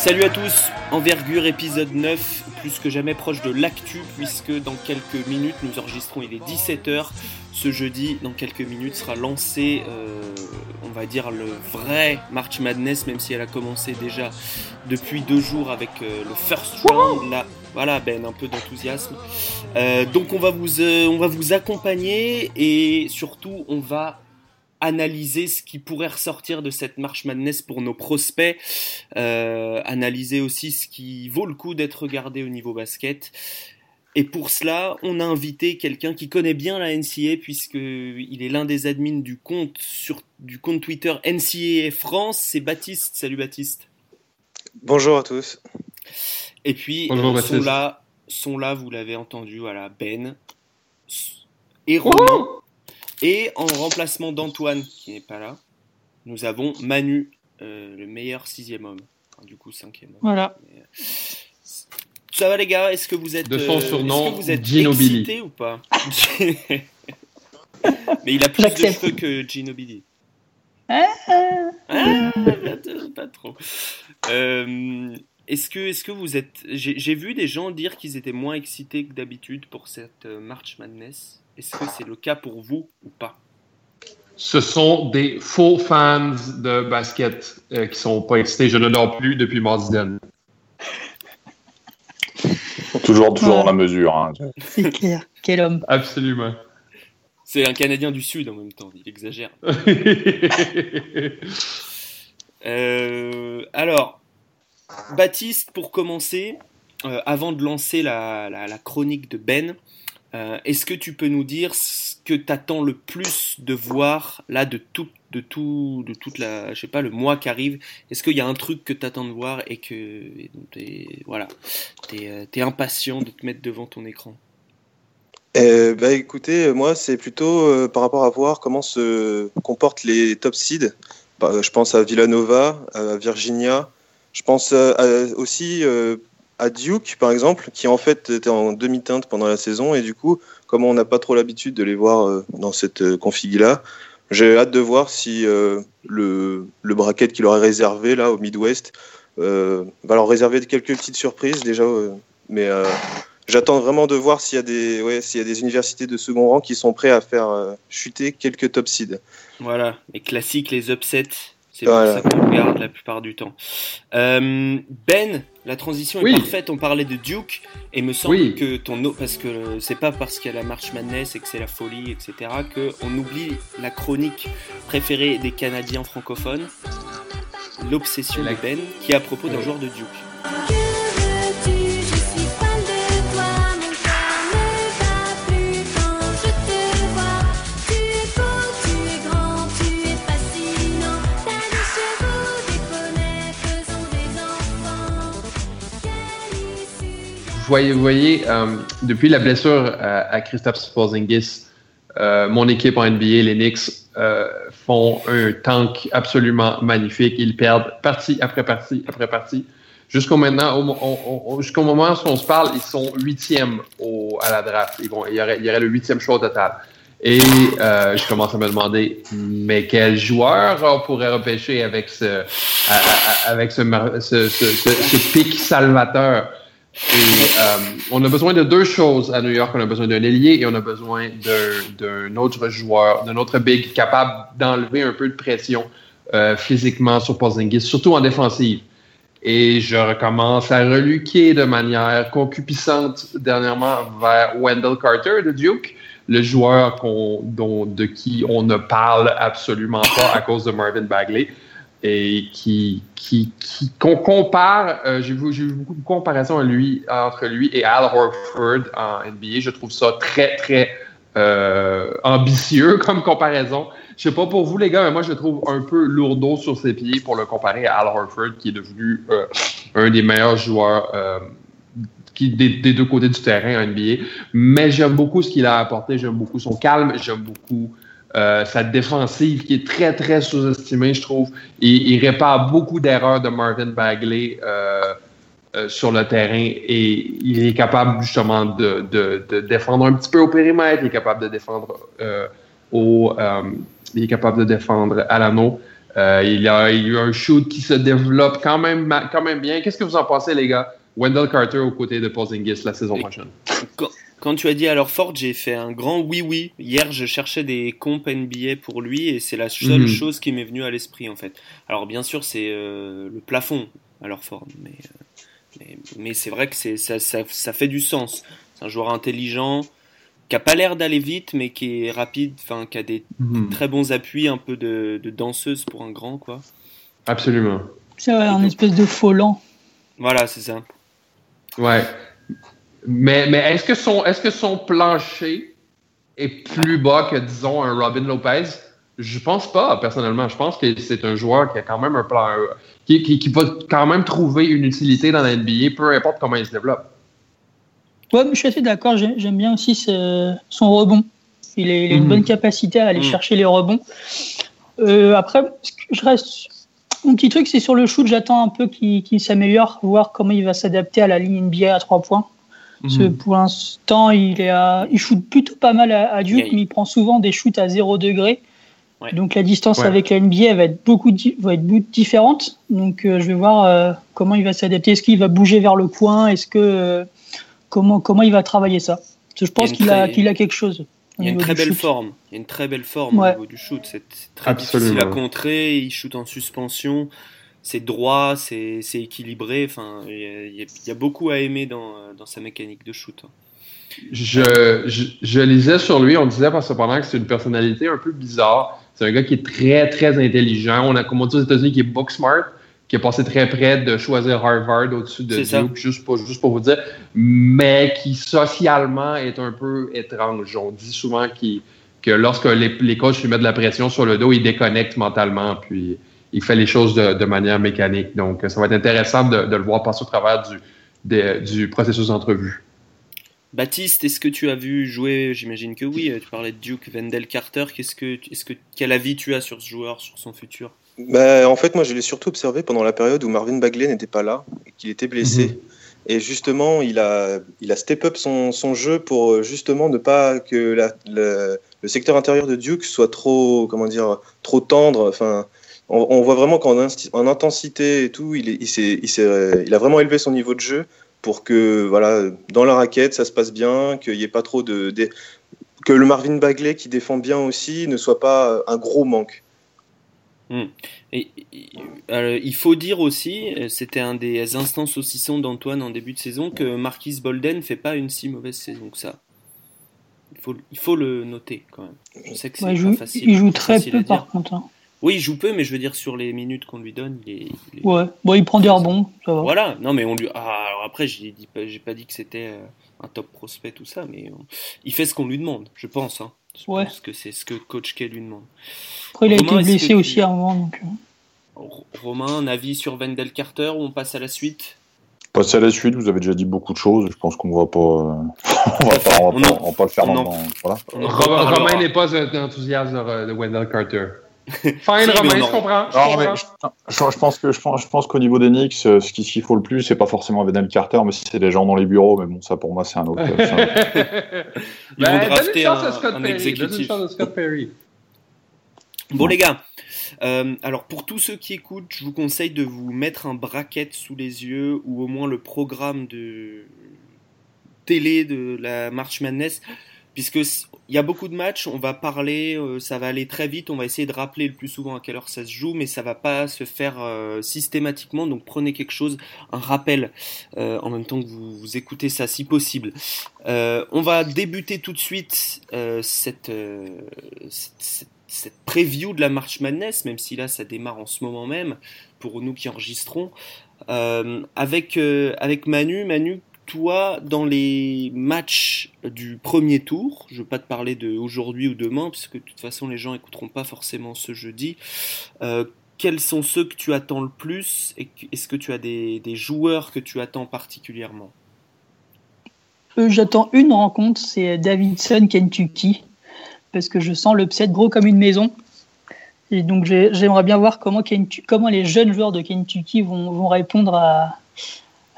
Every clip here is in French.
Salut à tous, Envergure épisode 9, plus que jamais proche de l'actu, puisque dans quelques minutes nous enregistrons, il est 17h. Ce jeudi, dans quelques minutes, sera lancé, euh, on va dire, le vrai March Madness, même si elle a commencé déjà depuis deux jours avec euh, le first round. Là, voilà, Ben, un peu d'enthousiasme. Euh, donc on va, vous, on va vous accompagner et surtout on va analyser ce qui pourrait ressortir de cette marche madness pour nos prospects, euh, analyser aussi ce qui vaut le coup d'être regardé au niveau basket. Et pour cela, on a invité quelqu'un qui connaît bien la NCA puisqu'il est l'un des admins du compte sur du compte Twitter NCA France. C'est Baptiste. Salut Baptiste. Bonjour à tous. Et puis Bonjour, sont là, sont là, vous l'avez entendu, voilà Ben et Romain. Et en remplacement d'Antoine, qui n'est pas là, nous avons Manu, euh, le meilleur sixième homme. du coup, cinquième homme. Voilà. Euh, ça va les gars Est-ce que vous êtes, de son surnom, est-ce que vous êtes excité ou pas Mais il a plus de cheveux que Ginobili. Ah, ah, pas trop. Euh, est-ce que, est-ce que vous êtes. J'ai vu des gens dire qu'ils étaient moins excités que d'habitude pour cette March Madness. Est-ce que c'est le cas pour vous ou pas? Ce sont des faux fans de basket euh, qui sont pas excités. Je ne dors plus depuis mardi toujours toujours dans la mesure. Hein. C'est clair. Quel homme. Absolument. C'est un Canadien du Sud en même temps. Il exagère. Euh, alors, Baptiste, pour commencer, euh, avant de lancer la, chronique de Ben, euh, est-ce que tu peux nous dire ce que tu attends le plus de voir là de tout, de tout, de toute la, je sais pas, le mois qui arrive? Est-ce qu'il y a un truc que tu attends de voir et que t'es, voilà, t'es, euh, es impatient de te mettre devant ton écran? Euh, bah écoutez, moi c'est plutôt par rapport à voir comment se comportent les top seeds. Bah, je pense à Villanova, à Virginia. Je pense aussi à Duke, par exemple, qui en fait était en demi-teinte pendant la saison. Et du coup, comme on n'a pas trop l'habitude de les voir euh, dans cette euh, config-là, j'ai hâte de voir si euh, le, bracket qu'il aurait réservé là au Midwest va leur réserver quelques petites surprises déjà. mais j'attends vraiment de voir s'il y, a des, ouais, s'il y a des universités de second rang qui sont prêts à faire chuter quelques top seeds. Voilà, les classiques, les upsets. C'est ça qu'on regarde la plupart du temps. Euh, ben, la transition est parfaite. On parlait de Duke et me semble que ton parce que c'est pas parce qu'il y a la March Madness et que c'est la folie, etc. que on oublie la chronique préférée des Canadiens francophones, l'obsession de Ben, qui est à propos d'un joueur de Duke. Voyez, vous voyez euh, depuis la blessure à, Christophe Sporzingis, euh, mon équipe en NBA, les Knicks, euh, font un tank absolument magnifique. Ils perdent partie après partie après partie. Jusqu'au moment où on se parle, ils sont huitièmes à la draft. il, y aurait, il y aurait le huitième choix au total. Et je commence à me demander, mais quel joueur on pourrait repêcher avec ce, avec ce pic salvateur? Et euh, on a besoin de deux choses à New York. On a besoin d'un ailier et on a besoin d'un autre joueur, d'un autre big capable d'enlever un peu de pression euh, physiquement sur Porzingis, surtout en défensive. Et je recommence à reluquer de manière concupissante dernièrement vers Wendell Carter de Duke, le joueur dont, de qui on ne parle absolument pas à cause de Marvin Bagley et qui qu'on compare euh, j'ai vu, vu beaucoup de comparaisons lui entre lui et Al Horford en NBA je trouve ça très très euh, ambitieux comme comparaison. Je sais pas pour vous les gars mais moi je le trouve un peu lourdeau sur ses pieds pour le comparer à Al Horford qui est devenu euh, un des meilleurs joueurs des, deux côtés du terrain en NBA mais j'aime beaucoup ce qu'il a apporté j'aime beaucoup son calme j'aime beaucoup euh, sa défensive qui est très, très sous-estimée, je trouve. Il, il répare beaucoup d'erreurs de Marvin Bagley euh, euh, sur le terrain et il est capable justement de, de, de, défendre un petit peu au périmètre, il est capable de défendre au, il est capable de défendre à l'anneau. Il, a, a un shoot qui se développe quand même, quand même bien. Qu'est-ce que vous en pensez, les gars? Wendell Carter aux côtés de Porzingis la saison prochaine. Quand, tu as dit alors Ford, j'ai fait un grand oui-oui. Hier, je cherchais des compes NBA pour lui et c'est la seule mhm. chose qui m'est venue à l'esprit en fait. Alors bien sûr, c'est euh, le plafond alors Ford, mais, euh, mais, c'est vrai que ça, ça, ça, fait du sens. C'est un joueur intelligent qui a pas l'air d'aller vite, mais qui est rapide, enfin qui a des mhm. très bons appuis, un peu de, danseuse pour un grand quoi. Absolument. C'est un espèce de faux lent. Voilà, c'est ça. Ouais. Mais, mais est-ce que, son, est que son plancher est plus bas que, disons, un Robin Lopez? Je pense pas, personnellement. Je pense que c'est un joueur qui a quand même un plan. Qui, qui, va quand même trouver une utilité dans la NBA, peu importe comment il se développe. Ouais, je suis assez d'accord. J'aime bien aussi son rebond. Il, a une mhm. bonne capacité à aller mhm. chercher les rebonds. Euh, après, je reste mon petit truc, c'est sur le shoot, j'attends un peu qu'il s'améliore, voir comment il va s'adapter à la ligne NBA à 3 points. Mhm. pour l'instant, il, est il shoot plutôt pas mal à, Duke, mais il prend souvent des shoots à 0 degré. Donc la distance avec la NBA va être beaucoup va être différente. Donc euh, je vais voir euh, comment il va s'adapter. Est-ce qu'il va bouger vers le coin? Est-ce que euh, comment comment il va travailler ça? Parce que je pense qu'il a qu'il a quelque chose. Il y a une très belle forme. Il y a une très belle forme au niveau du shoot. C'est très difficile à contrer. Il shoot en suspension. C'est droit, c'est équilibré. Enfin, il y, a, beaucoup à aimer dans, dans sa mécanique de shoot. Hein. Je, je, lisais sur lui, on disait cependant que c'est une personnalité un peu bizarre. C'est un gars qui est très, très intelligent. On a, comme on dit aux États-Unis, qui est book smart qui est passé très près de choisir Harvard au-dessus de Duke, juste pour, juste pour vous dire, mais qui socialement est un peu étrange. On dit souvent que lorsque les, les coachs lui mettent de la pression sur le dos, il déconnecte mentalement, puis il fait les choses de, manière mécanique. Donc, ça va être intéressant de, le voir passer au travers du, du processus d'entrevue. Baptiste, est-ce que tu as vu jouer J'imagine que oui. Tu parlais de Duke Wendell Carter. Qu'est-ce que, est-ce que, quel avis tu as sur ce joueur, sur son futur? Bah, en fait, moi, je l'ai surtout observé pendant la période où Marvin Bagley n'était pas là et qu'il était blessé. Mhm. Et justement, il a, il a step up son, son jeu pour euh, justement ne pas que la, le, secteur intérieur de Duke soit trop, comment dire, trop tendre. Enfin, on, voit vraiment qu'en en intensité et tout, il, est, il, il, il a vraiment élevé son niveau de jeu pour que, voilà, dans la raquette, ça se passe bien, qu'il n'y ait pas trop de, de, que le Marvin Bagley qui défend bien aussi ne soit pas un gros manque. Hmm. Et, il faut dire aussi, euh, c'était un des instances saucissons d'Antoine en début de saison, que Marquis Bolden fait pas une si mauvaise saison que ça. Il faut, il faut le noter quand même. Je sais que c'est pas facile. Il joue très peu par contre. Hein. Oui, il joue peu, mais je veux dire sur les minutes qu'on lui donne, il est, Ouais, bon, il prend des rebonds, ça va. Voilà, non mais on lui. Ah, alors après, j'ai j'ai pas dit que c'était euh, un top prospect tout ça, mais il fait ce qu'on lui demande, je pense. Hein. Je pense que c'est ce que Coach K lui demande. Après, il a été blessé aussi à un moment. Donc... Euh. Romain, un avis sur Wendell Carter ou on passe à la suite? Passer à la suite, vous avez déjà dit beaucoup de choses. Je pense qu'on va pas, on va pas, on va pas, le faire maintenant. Voilà. Romain n'est pas enthousiaste de Wendell Carter. Fine, Romain, je comprends. Je, pense que je pense, je pense qu'au niveau des Knicks, euh, ce qu'il faut le plus, c'est pas forcément Wendell Carter, mais c'est des gens dans les bureaux. Mais bon, ça pour moi, c'est un autre. Ils vont drafter un, un exécutif. Bon les gars, euh, alors pour tous ceux qui écoutent, je vous conseille de vous mettre un bracket sous les yeux ou au moins le programme de télé de la March Madness puisque il y a beaucoup de matchs, on va parler, euh, ça va aller très vite, on va essayer de rappeler le plus souvent à quelle heure ça se joue, mais ça va pas se faire euh, systématiquement, donc prenez quelque chose, un rappel, euh, en même temps que vous, écoutez ça si possible. on va débuter tout de suite cette, cette, cette, preview de la March Madness, même si là ça démarre en ce moment même, pour nous qui enregistrons, avec, avec Manu. Manu, toi, dans les matchs du premier tour, je ne veux pas te parler de aujourd'hui ou demain, puisque de toute façon les gens n'écouteront pas forcément ce jeudi, euh, quels sont ceux que tu attends le plus et est-ce que tu as des, joueurs que tu attends particulièrement? Euh, J'attends une rencontre, c'est Davidson Kentucky, parce que je sens l'upset gros comme une maison. Et donc j'aimerais bien voir comment, comment les jeunes joueurs de Kentucky vont répondre à,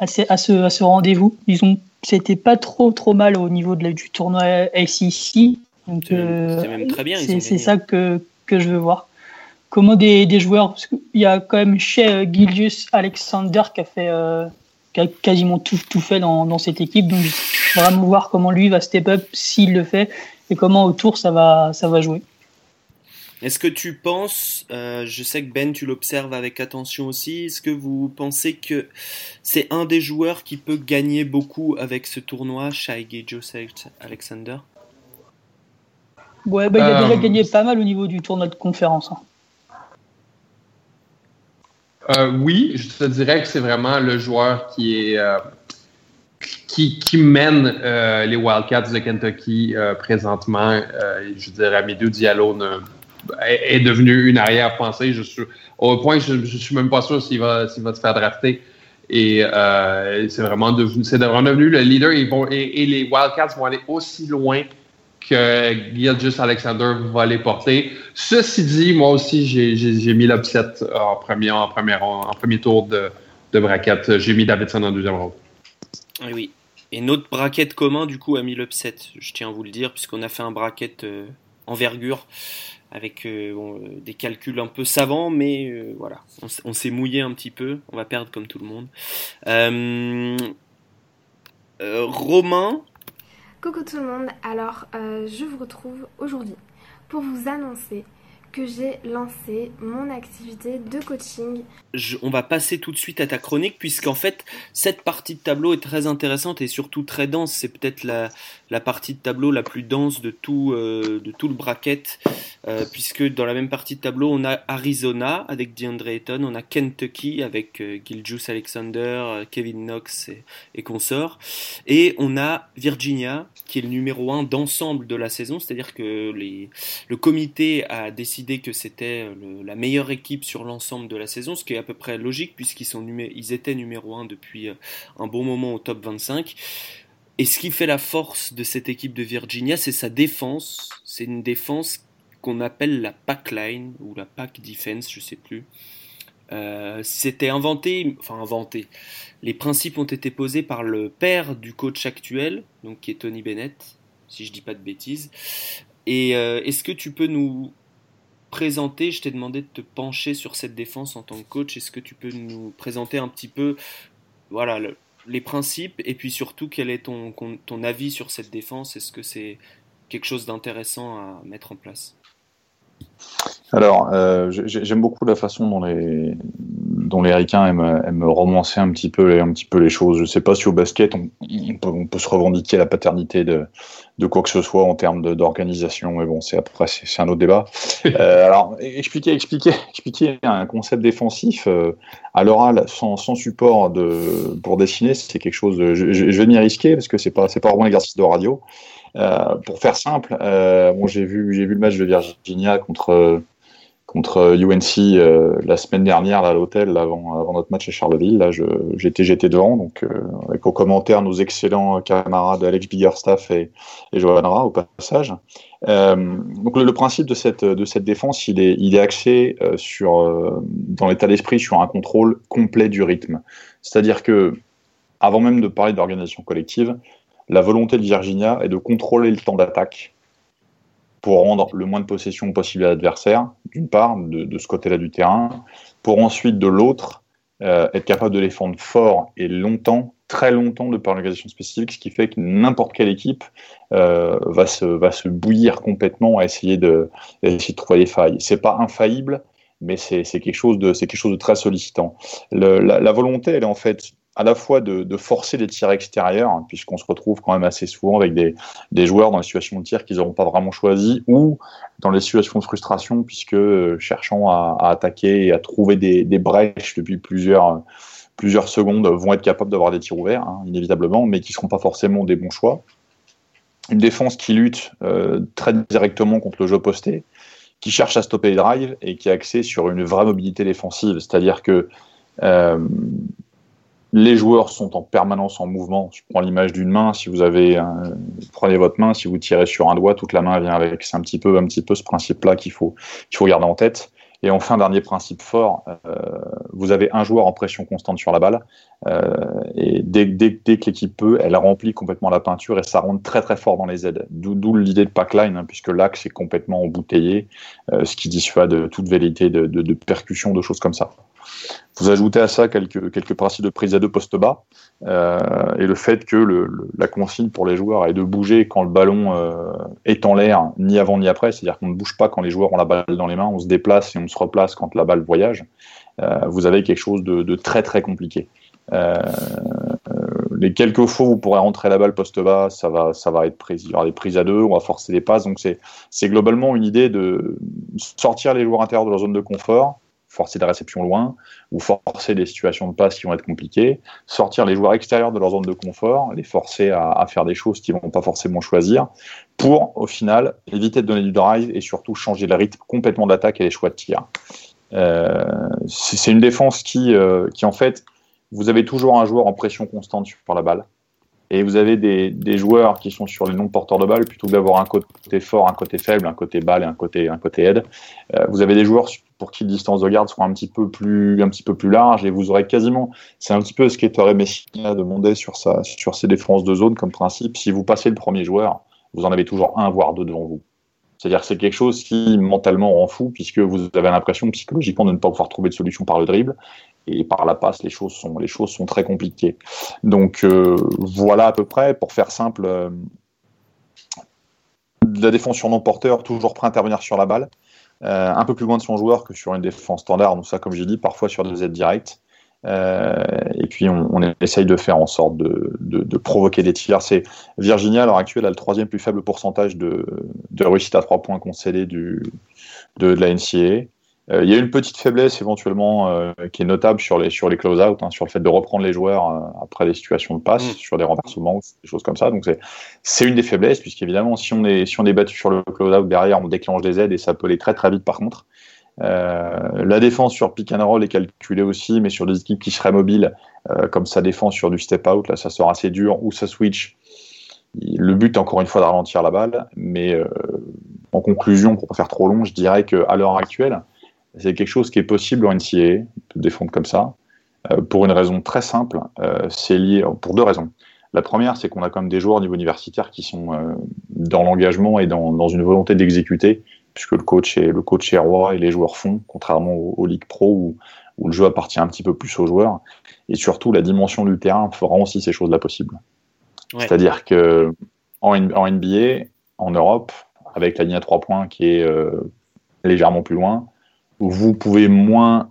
à ce, à ce, rendez-vous. Ils ont, c'était pas trop trop mal au niveau de du tournoi SEC. Donc, c'est même très bien. C'est ça que, que je veux voir. comment des, des joueurs, parce qu'il y a quand même chez Gilgius Alexander qui a fait qui a quasiment tout, tout fait dans, dans cette équipe. Donc, vraiment voir comment lui va step up s'il le fait et comment autour ça va, ça va jouer. Est-ce que tu penses, euh, je sais que Ben, tu l'observes avec attention aussi, est-ce que vous pensez que c'est un des joueurs qui peut gagner beaucoup avec ce tournoi, Shai Joseph Alexander Ouais, bah, il a déjà euh, gagné pas mal au niveau du tournoi de conférence. Hein. Euh, oui, je te dirais que c'est vraiment le joueur qui est euh, qui, qui, mène euh, les Wildcats de Kentucky présentement. je dirais Amidou Diallo ne, est, devenu une arrière-pensée. Je suis au point je, ne suis même pas sûr s'il va va se faire drafter. Et c'est vraiment devenu vraiment devenu le leader. Et, les Wildcats vont aller aussi loin que Gilgis Alexander va les porter. Ceci dit, moi aussi, j'ai mis l'upset en premier, en, en premier tour de, de braquette. J'ai mis Davidson en deuxième round. Oui, oui. Et notre braquette commun, du coup, a mis l'upset, je tiens à vous le dire, puisqu'on a fait un braquette euh, envergure avec euh, euh, des calculs un peu savants, mais voilà, on, s'est mouillé un petit peu, on va perdre comme tout le monde. Romain, Coucou tout le monde, alors euh, je vous retrouve aujourd'hui pour vous annoncer que j'ai lancé mon activité de coaching. on va passer tout de suite à ta chronique puisqu'en fait cette partie de tableau est très intéressante et surtout très dense. C'est peut-être la, partie de tableau la plus dense de tout, euh, de tout le bracket, euh, puisque dans la même partie de tableau, on a Arizona avec DeAndre Ayton, on a Kentucky avec euh, Giljus Alexander, Kevin Knox et, consorts, et on a Virginia qui est le numéro 1 d'ensemble de la saison, c'est-à-dire que le comité a décidé que c'était la meilleure équipe sur l'ensemble de la saison, ce qui est à peu près logique puisqu'ils sont ils étaient numéro 1 depuis un bon moment au top 25. Et ce qui fait la force de cette équipe de Virginia, c'est sa défense. C'est une défense qu'on appelle la pack line ou la pack defense, je sais plus. Euh, c'était inventé, enfin inventé. Les principes ont été posés par le père du coach actuel, donc qui est Tony Bennett, si je dis pas de bêtises. Et euh, est-ce que tu peux nous présenter, je t'ai demandé de te pencher sur cette défense en tant que coach, est-ce que tu peux nous présenter un petit peu, voilà, le, les principes et puis surtout quel est ton, ton avis sur cette défense? Est-ce que c'est quelque chose d'intéressant à mettre en place? Alors, euh, j'aime beaucoup la façon dont les, dont les Ricains aiment, romancer un petit, peu les, un petit peu les choses. Je ne sais pas si au basket, on, on, peut, se revendiquer la paternité de, de quoi que ce soit en termes d'organisation, mais bon, c'est après, c'est un autre débat. Euh, alors, expliquer, expliquer, expliquer un concept défensif euh, à l'oral sans, sans, support de, pour dessiner, c'est quelque chose de, je, je vais m'y risquer parce que c'est pas, c'est pas vraiment un exercice de radio. Euh, pour faire simple, bon, j'ai vu, j'ai vu le match de Virginia contre contre UNC euh, la semaine dernière à l'hôtel avant, notre match à Charleville. J'étais devant, donc euh, avec aux commentaires nos excellents camarades Alex Biggerstaff et, et Johan Ra au passage. Euh, donc le, principe de cette défense, est il est axé euh, sur euh, dans l'état d'esprit sur un contrôle complet du rythme. C'est-à-dire que avant même de parler d'organisation collective, la volonté de Virginia est de contrôler le temps d'attaque pour rendre le moins de possession possible à l'adversaire, d'une part, de, ce côté-là du terrain, pour ensuite, de l'autre, euh, être capable de défendre fort et longtemps, très longtemps de par l'organisation spécifique, ce qui fait que n'importe quelle équipe euh, va, se, va se bouillir complètement à essayer de, essayer de trouver des failles. C'est pas infaillible, mais c'est quelque chose de quelque chose de très sollicitant. La, volonté, elle est en fait à la fois de, forcer les tirs extérieurs, hein, puisqu'on se retrouve quand même assez souvent avec des, joueurs dans les situations de tir qu'ils n'auront pas vraiment choisi, ou dans les situations de frustration, puisque euh, cherchant à, attaquer et à trouver des, des, brèches depuis plusieurs, plusieurs secondes, vont être capables d'avoir des tirs ouverts, hein, inévitablement, mais qui ne seront pas forcément des bons choix. Une défense qui lutte euh, très directement contre le jeu posté, qui cherche à stopper les drives et qui est axée sur une vraie mobilité défensive, c'est-à-dire que euh, les joueurs sont en permanence en mouvement. Je prends l'image d'une main. Si vous avez, un, prenez votre main, si vous tirez sur un doigt, toute la main vient avec. C'est un petit peu, un petit peu ce principe-là qu'il faut, qu'il faut garder en tête. Et enfin, dernier principe fort, euh, vous avez un joueur en pression constante sur la balle, euh, et dès, dès, dès que l'équipe peut, elle remplit complètement la peinture et ça rentre très très fort dans les aides. D'où l'idée de packline, hein, puisque l'axe est complètement embouteillé, euh, ce qui dissuade toute vérité de, de, de percussion, de choses comme ça. Vous ajoutez à ça quelques, quelques principes de prise à deux postes bas euh, et le fait que la consigne pour les joueurs est de bouger quand le ballon euh, est en l'air, ni avant ni après, c'est-à-dire qu'on ne bouge pas quand les joueurs ont la balle dans les mains, on se déplace et on se replace quand la balle voyage. Euh, vous avez quelque chose de, très très compliqué. Les quelques fois où vous pourrez rentrer la balle poste bas, ça va, ça va être pris. Il y aura des prises à deux, on va forcer les passes. Donc c'est globalement une idée de sortir les joueurs intérieurs de leur zone de confort, forcer la réception loin ou forcer des situations de passe qui vont être compliquées, sortir les joueurs extérieurs de leur zone de confort, les forcer à, faire des choses qu'ils vont pas forcément choisir, pour au final éviter de donner du drive et surtout changer le rythme complètement d'attaque et les choix de tir. Euh, c'est une défense qui, euh, qui en fait, vous avez toujours un joueur en pression constante sur la balle et vous avez des, joueurs qui sont sur les non-porteurs de balle, plutôt que d'avoir un côté fort, un côté faible, un côté balle et un côté, un côté aide. Euh, vous avez des joueurs pour qui les distances de garde seront un petit peu plus, un petit peu plus larges et vous aurez quasiment, c'est un petit peu ce qu'Ettore Messina demandait sur, sa, sur ses défenses de zone comme principe. Si vous passez le premier joueur, vous en avez toujours un, voire deux devant vous. C'est-à-dire que c'est quelque chose qui mentalement rend fou puisque vous avez l'impression psychologiquement de ne pas pouvoir trouver de solution par le dribble et par la passe, les choses sont, les choses sont très compliquées. Donc euh, voilà à peu près, pour faire simple, euh, la défense sur non-porteur, toujours prêt à intervenir sur la balle, euh, un peu plus loin de son joueur que sur une défense standard, donc ça comme j'ai dit, parfois sur des aides directes. Euh, et puis on, essaye de faire en sorte de, provoquer des tirs. Virginia à l'heure actuelle a le troisième plus faible pourcentage de, réussite à trois points concédés de, la NCAA. Euh, il y a une petite faiblesse éventuellement euh, qui est notable sur les, sur les close-out, hein, sur le fait de reprendre les joueurs euh, après des situations de passe, mmh. sur des renversements, des choses comme ça. Donc c'est une des faiblesses, puisqu'évidemment, si on est, si on est battu sur le close-out derrière, on déclenche des aides et ça peut aller très très vite par contre. Euh, la défense sur pick and roll est calculée aussi, mais sur des équipes qui seraient mobiles, euh, comme sa défense sur du step out, là ça sera assez dur, ou ça switch. Le but, encore une fois, de ralentir la balle, mais euh, en conclusion, pour pas faire trop long, je dirais qu'à l'heure actuelle, c'est quelque chose qui est possible en NCA, de défendre comme ça, euh, pour une raison très simple. Euh, c'est lié pour deux raisons. La première, c'est qu'on a quand même des joueurs au niveau universitaire qui sont euh, dans l'engagement et dans, dans, une volonté d'exécuter, puisque le coach est le coach est roi et les joueurs font, contrairement aux, aux ligues pro où, où, le jeu appartient un petit peu plus aux joueurs. Et surtout, la dimension du terrain fera aussi ces choses-là possibles. Ouais. C'est-à-dire que en, en, NBA, en Europe, avec la ligne à trois points qui est euh, légèrement plus loin, vous pouvez moins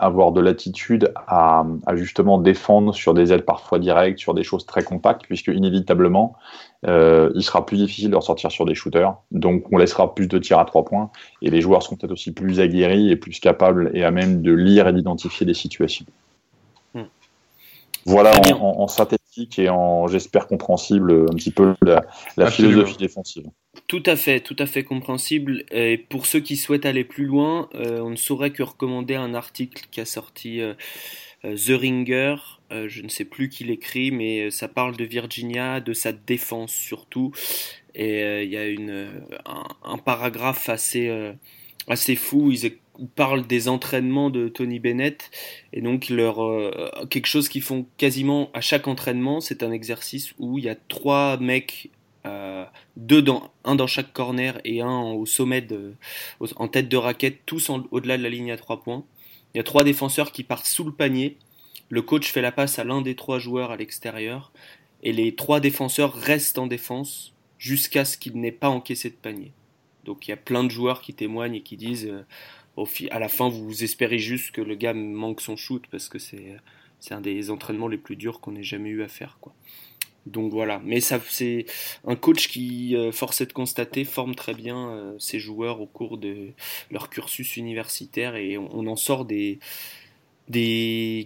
avoir de latitude à, à, justement défendre sur des ailes parfois directes, sur des choses très compactes, puisque inévitablement, euh, il sera plus difficile de ressortir sur des shooters. Donc on laissera plus de tirs à trois points, et les joueurs seront peut-être aussi plus aguerris et plus capables et à même de lire et d'identifier des situations. Hmm. Voilà en, en, en, et en, j'espère, compréhensible un petit peu la, la philosophie défensive. Tout à fait, tout à fait compréhensible. Et pour ceux qui souhaitent aller plus loin, euh, on ne saurait que recommander un article qui a sorti euh, euh, The Ringer. je ne sais plus qui l'écrit, mais ça parle de Virginia, de sa défense surtout. Et il y a une, un, un paragraphe assez, assez fou. Ils, ils, parlent des entraînements de Tony Bennett. Et donc, leur, quelque chose qu'ils font quasiment à chaque entraînement, c'est un exercice où il y a trois mecs euh, deux dans, un dans chaque corner et un au sommet de, en tête de raquette, tous au-delà de la ligne à trois points. Il y a trois défenseurs qui partent sous le panier. Le coach fait la passe à l'un des trois joueurs à l'extérieur et les trois défenseurs restent en défense jusqu'à ce qu'il n'ait pas encaissé de panier. Donc il y a plein de joueurs qui témoignent et qui disent euh, au à la fin vous espérez juste que le gars manque son shoot parce que c'est un des entraînements les plus durs qu'on ait jamais eu à faire. Donc voilà, mais c'est un coach qui, euh, force est de constater, forme très bien euh, ses joueurs au cours de leur cursus universitaire et on, en sort des,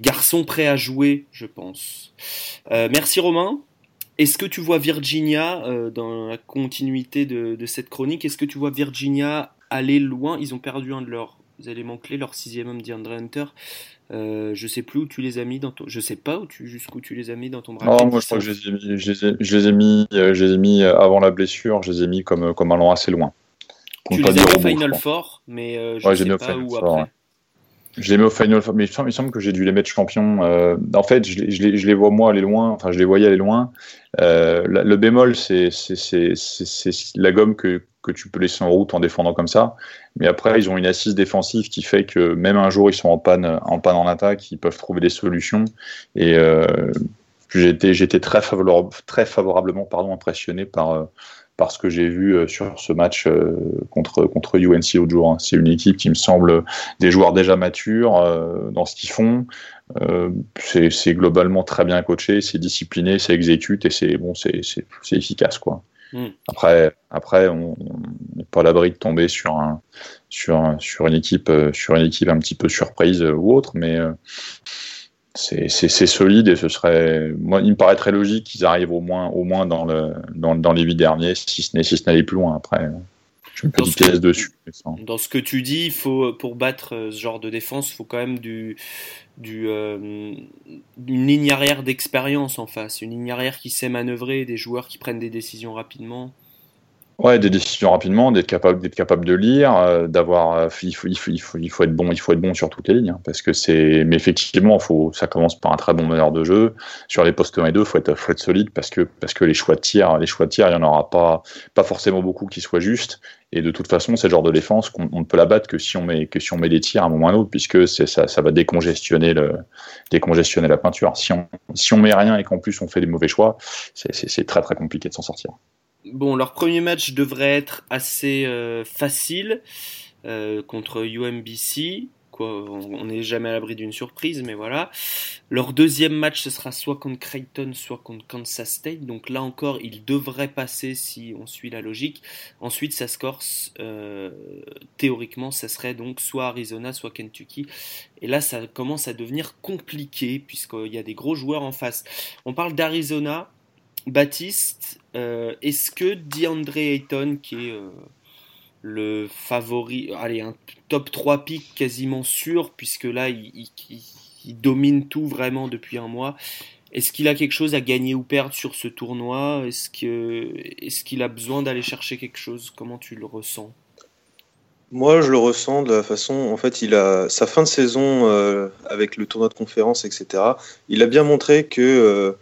garçons prêts à jouer, je pense. Euh, merci Romain. Est-ce que tu vois Virginia dans la continuité de cette chronique? Est-ce que tu vois Virginia aller loin? Ils ont perdu un de leurs éléments clés, leur sixième homme d'Andre Hunter. Euh, je sais plus où tu les as mis dans ton. Je sais pas où tu jusqu'où tu les as mis dans ton bracket. Oh, moi je crois que je les ai mis, je les ai, je les ai mis, euh, je les ai mis avant la blessure. Je les ai mis comme comme allant assez loin. Tu les as au Final Four, mais euh, je ne sais pas où après. Je les mets au Final Four, mais il me semble que j'ai dû les mettre champions. Euh, en fait, je, je, les, je, les, vois moi aller loin, enfin je les voyais aller loin. Euh, le bémol, c'est la gomme que, que tu peux laisser en route en défendant comme ça. Mais après, ils ont une assise défensive qui fait que même un jour ils sont en panne en, panne en attaque, ils peuvent trouver des solutions. Et euh, j'étais très, favorable, très favorablement pardon, impressionné par, euh, par ce que j'ai vu euh, sur ce match euh, contre, contre UNC l'autre jour. Hein. C'est une équipe qui me semble des joueurs déjà matures dans ce qu'ils font. c'est globalement très bien coaché, c'est discipliné, ça exécute et c'est bon, c'est efficace quoi. Hmm. Après, après, on n'est pas à l'abri de tomber sur un, sur, sur une équipe, sur une équipe un petit peu surprise ou autre, mais c'est solide et ce serait, moi, il me paraît très logique qu'ils arrivent au moins, au moins dans, le, dans, dans les huit derniers, si ce n'est si ce plus loin. Après, je me pièce dessus. Dans ce que tu dis, il faut, pour battre euh, ce genre de défense, il faut quand même du, du, euh, une ligne arrière d'expérience en face, une ligne arrière qui sait manœuvrer, des joueurs qui prennent des décisions rapidement. Ouais, des décisions rapidement, d'être capable, d'être capable de lire, euh, d'avoir, euh, il, faut, il, faut, il, faut, il, faut, être bon, il faut être bon sur toutes les lignes, hein, parce que c'est, mais effectivement, faut, ça commence par un très bon meneur de jeu. Sur les postes 1 et 2, faut être, faut être solide, parce que, parce que les choix de tir, les choix de il y en aura pas, pas forcément beaucoup qui soient justes. Et de toute façon, c'est le genre de défense qu'on ne peut la battre que si on met, que si on met des tirs à un moment ou à un autre, puisque c'est, ça, ça va décongestionner le, décongestionner la peinture. Si on, si on met rien et qu'en plus on fait des mauvais choix, c'est très très compliqué de s'en sortir. Bon, leur premier match devrait être assez euh, facile euh, contre UMBC. On n'est jamais à l'abri d'une surprise, mais voilà. Leur deuxième match, ce sera soit contre Creighton, soit contre Kansas State. Donc là encore, ils devraient passer si on suit la logique. Ensuite, ça se corse. Euh, théoriquement, ça serait donc soit Arizona, soit Kentucky. Et là, ça commence à devenir compliqué puisqu'il y a des gros joueurs en face. On parle d'Arizona. Baptiste, euh, est-ce que DeAndre Ayton, qui est euh, le favori, allez, un top 3 pick quasiment sûr, puisque là, il, domine tout vraiment depuis un mois, est-ce qu'il a quelque chose à gagner ou perdre sur ce tournoi? Est-ce qu'il est a besoin d'aller chercher quelque chose? Comment tu le ressens? Moi, je le ressens de la façon, en fait, il a sa fin de saison euh, avec le tournoi de conférence, etc. Il a bien montré que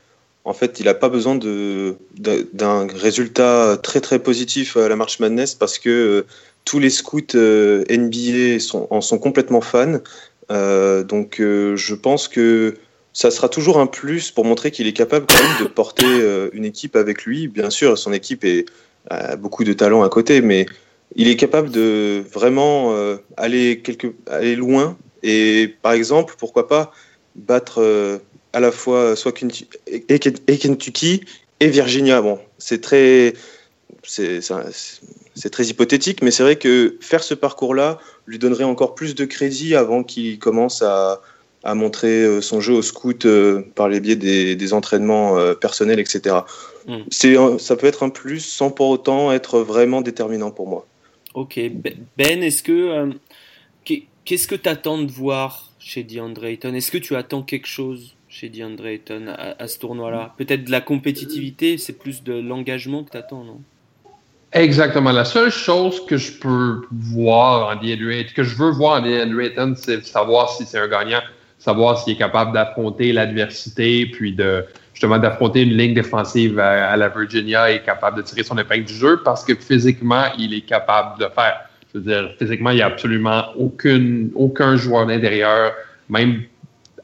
en fait, il n'a pas besoin d'un résultat très très positif à la March Madness parce que euh, tous les scouts euh, NBA en sont complètement fans. Euh, donc, je pense que ça sera toujours un plus pour montrer qu'il est capable quand même de porter une équipe avec lui. Bien sûr, son équipe a beaucoup de talent à côté, mais il est capable de vraiment aller loin. Et par exemple, pourquoi pas battre à la fois soit et Kentucky et Virginia. Bon, c'est très, c'est très hypothétique, mais c'est vrai que faire ce parcours-là lui donnerait encore plus de crédit avant qu'il commence à, à, montrer euh, son jeu au scout euh, par les biais des, des entraînements euh, personnels, etc. Mm. C'est, ça peut être un plus sans pour autant être vraiment déterminant pour moi. Ok, Ben, est-ce que qu'est-ce que tu attends de voir chez DeAndre Ayton? Est-ce que tu attends quelque chose? Chez DeAndre Ayton à, ce tournoi-là Peut-être de la compétitivité, c'est plus de l'engagement que tu attends, non? Exactement. La seule chose que je peux voir en DeAndre Ayton, que je veux voir en DeAndre Ayton, c'est savoir si c'est un gagnant, savoir s'il est capable d'affronter l'adversité, puis de justement d'affronter une ligne défensive à, la Virginia et capable de tirer son épingle du jeu parce que physiquement, il est capable de faire. Je veux dire, physiquement, il n'y a absolument aucune, aucun joueur d'intérieur, même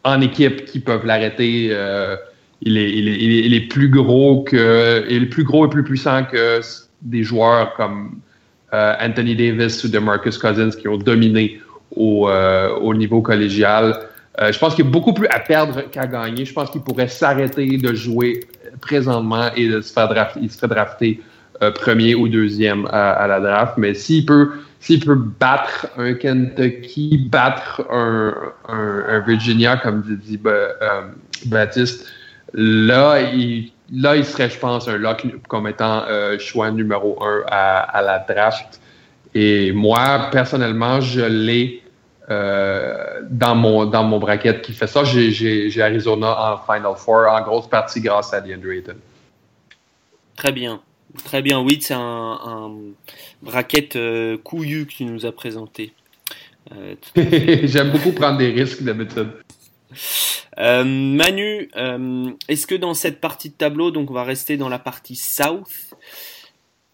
en équipe qui peuvent l'arrêter. Euh, il, est, est, est, plus gros que, il est plus gros et plus puissant que des joueurs comme euh, Anthony Davis ou DeMarcus Cousins qui ont dominé au, euh, au niveau collégial. je pense qu'il y a beaucoup plus à perdre qu'à gagner. Je pense qu'il pourrait s'arrêter de jouer présentement et de se faire drafter, il se fait drafter premier ou deuxième à, à la draft. Mais s'il peut s'il peut battre un Kentucky, battre un, un, Virginia, comme dit euh, Baptiste, là il, là, il serait, je pense, un lock comme étant euh, choix numéro un à, à, la draft. Et moi, personnellement, je l'ai euh, dans mon dans mon bracket qui fait ça. J'ai Arizona en Final Four, en grosse partie grâce à DeAndre Ayton. Très bien. Très bien, oui, c'est un, un bracket euh, couillu que tu nous as présenté. Euh, J'aime beaucoup prendre des risques d'habitude. Euh, Manu, est-ce que dans cette partie de tableau, donc on va rester dans la partie South,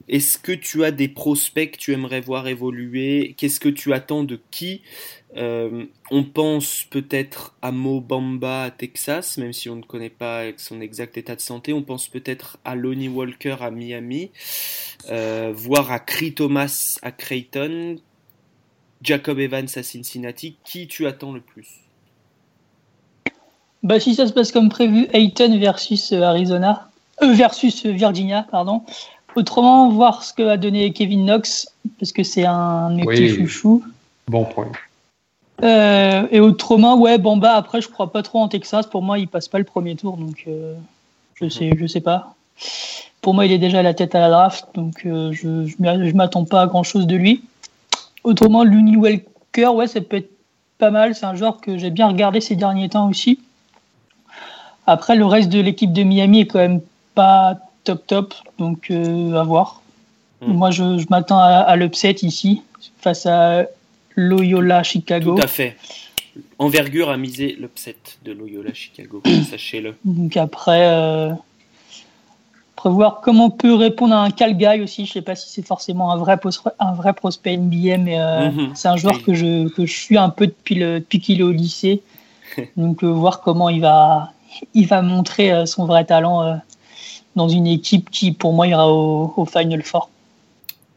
est-ce que tu as des prospects que tu aimerais voir évoluer? Qu'est-ce que tu attends de qui? Euh, on pense peut-être à Mo Bamba à Texas, même si on ne connaît pas son exact état de santé. On pense peut-être à Lonnie Walker à Miami, euh, voire à Cree Thomas à Creighton, Jacob Evans à Cincinnati. Qui tu attends le plus? Bah, Si ça se passe comme prévu, Ayton versus euh, Arizona, versus Virginia, pardon. Autrement, voir ce que va donner Kevin Knox, parce que c'est un de mes petits chouchous. Bon point. Euh, et autrement, ouais, Bamba, après, je crois pas trop en Texas. Pour moi, il passe pas le premier tour, donc euh, je sais, je sais pas. Pour moi, il est déjà à la tête à la draft, donc euh, je, je m'attends pas à grand chose de lui. Autrement, Looney Welker, ouais, ça peut être pas mal. C'est un joueur que j'ai bien regardé ces derniers temps aussi. Après, le reste de l'équipe de Miami est quand même pas top top, donc à voir. Hmm. Moi, je, je m'attends à, à l'upset ici face à Loyola Chicago. Tout à fait. Envergure a misé l'upset de Loyola Chicago, sachez-le. Donc après, euh, voir comment on peut répondre à un Calgary aussi. Je sais pas si c'est forcément un vrai, un vrai prospect NBA, mais euh, mhm. c'est un joueur que, je, que je suis un peu depuis, depuis qu'il est au lycée. Donc euh, voir comment il va, il va montrer euh, son vrai talent dans une équipe qui, pour moi, ira au, Final Four.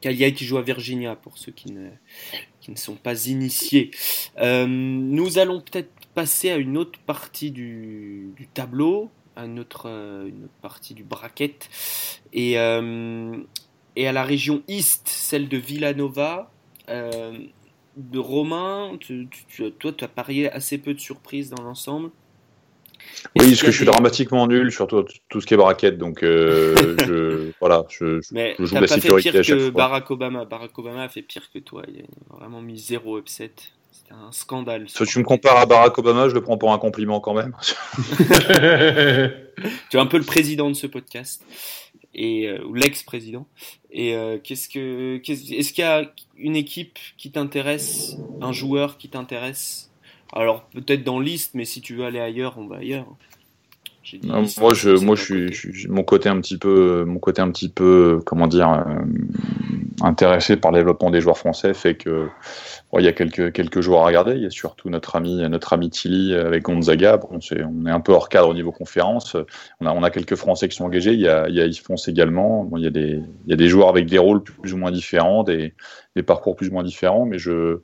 Calgary qui joue à Virginia, pour ceux qui ne, sont pas initiés. Euh, nous allons peut-être passer à une autre partie du, tableau, à une autre, euh, une partie du bracket, et, euh, et à la région East, celle de Villanova. de Romain, toi, tu as parié assez peu de surprises dans l'ensemble. Oui, parce que je suis dramatiquement nul sur tout, ce qui est braquette, donc euh, je, voilà, je, Mais je joue la sécurité fait pire que Barack Obama. Barack Obama a fait pire que toi. Il a vraiment mis zéro upset. C'était un scandale. Si tu me compares à Barack Obama, je le prends pour un compliment quand même. tu es un peu le président de ce podcast et euh, ou l'ex-président. Et euh, qu'est-ce que, est-ce qu'il y a une équipe qui t'intéresse, un joueur qui t'intéresse alors peut-être dans liste, mais si tu veux aller ailleurs, on va ailleurs. moi, je, moi, je suis, mon côté un petit peu, mon côté un petit peu, comment dire, euh, intéressé par le développement des joueurs français fait que il y a quelques quelques joueurs à regarder. Il y a surtout notre ami notre ami Tilly avec Gonzaga. on, est, on est un peu hors cadre au niveau conférence. On a on a quelques Français qui sont engagés. Il y a il y a également. Bon, il y a des il y a des joueurs avec des rôles plus ou moins différents, des des parcours plus ou moins différents, mais je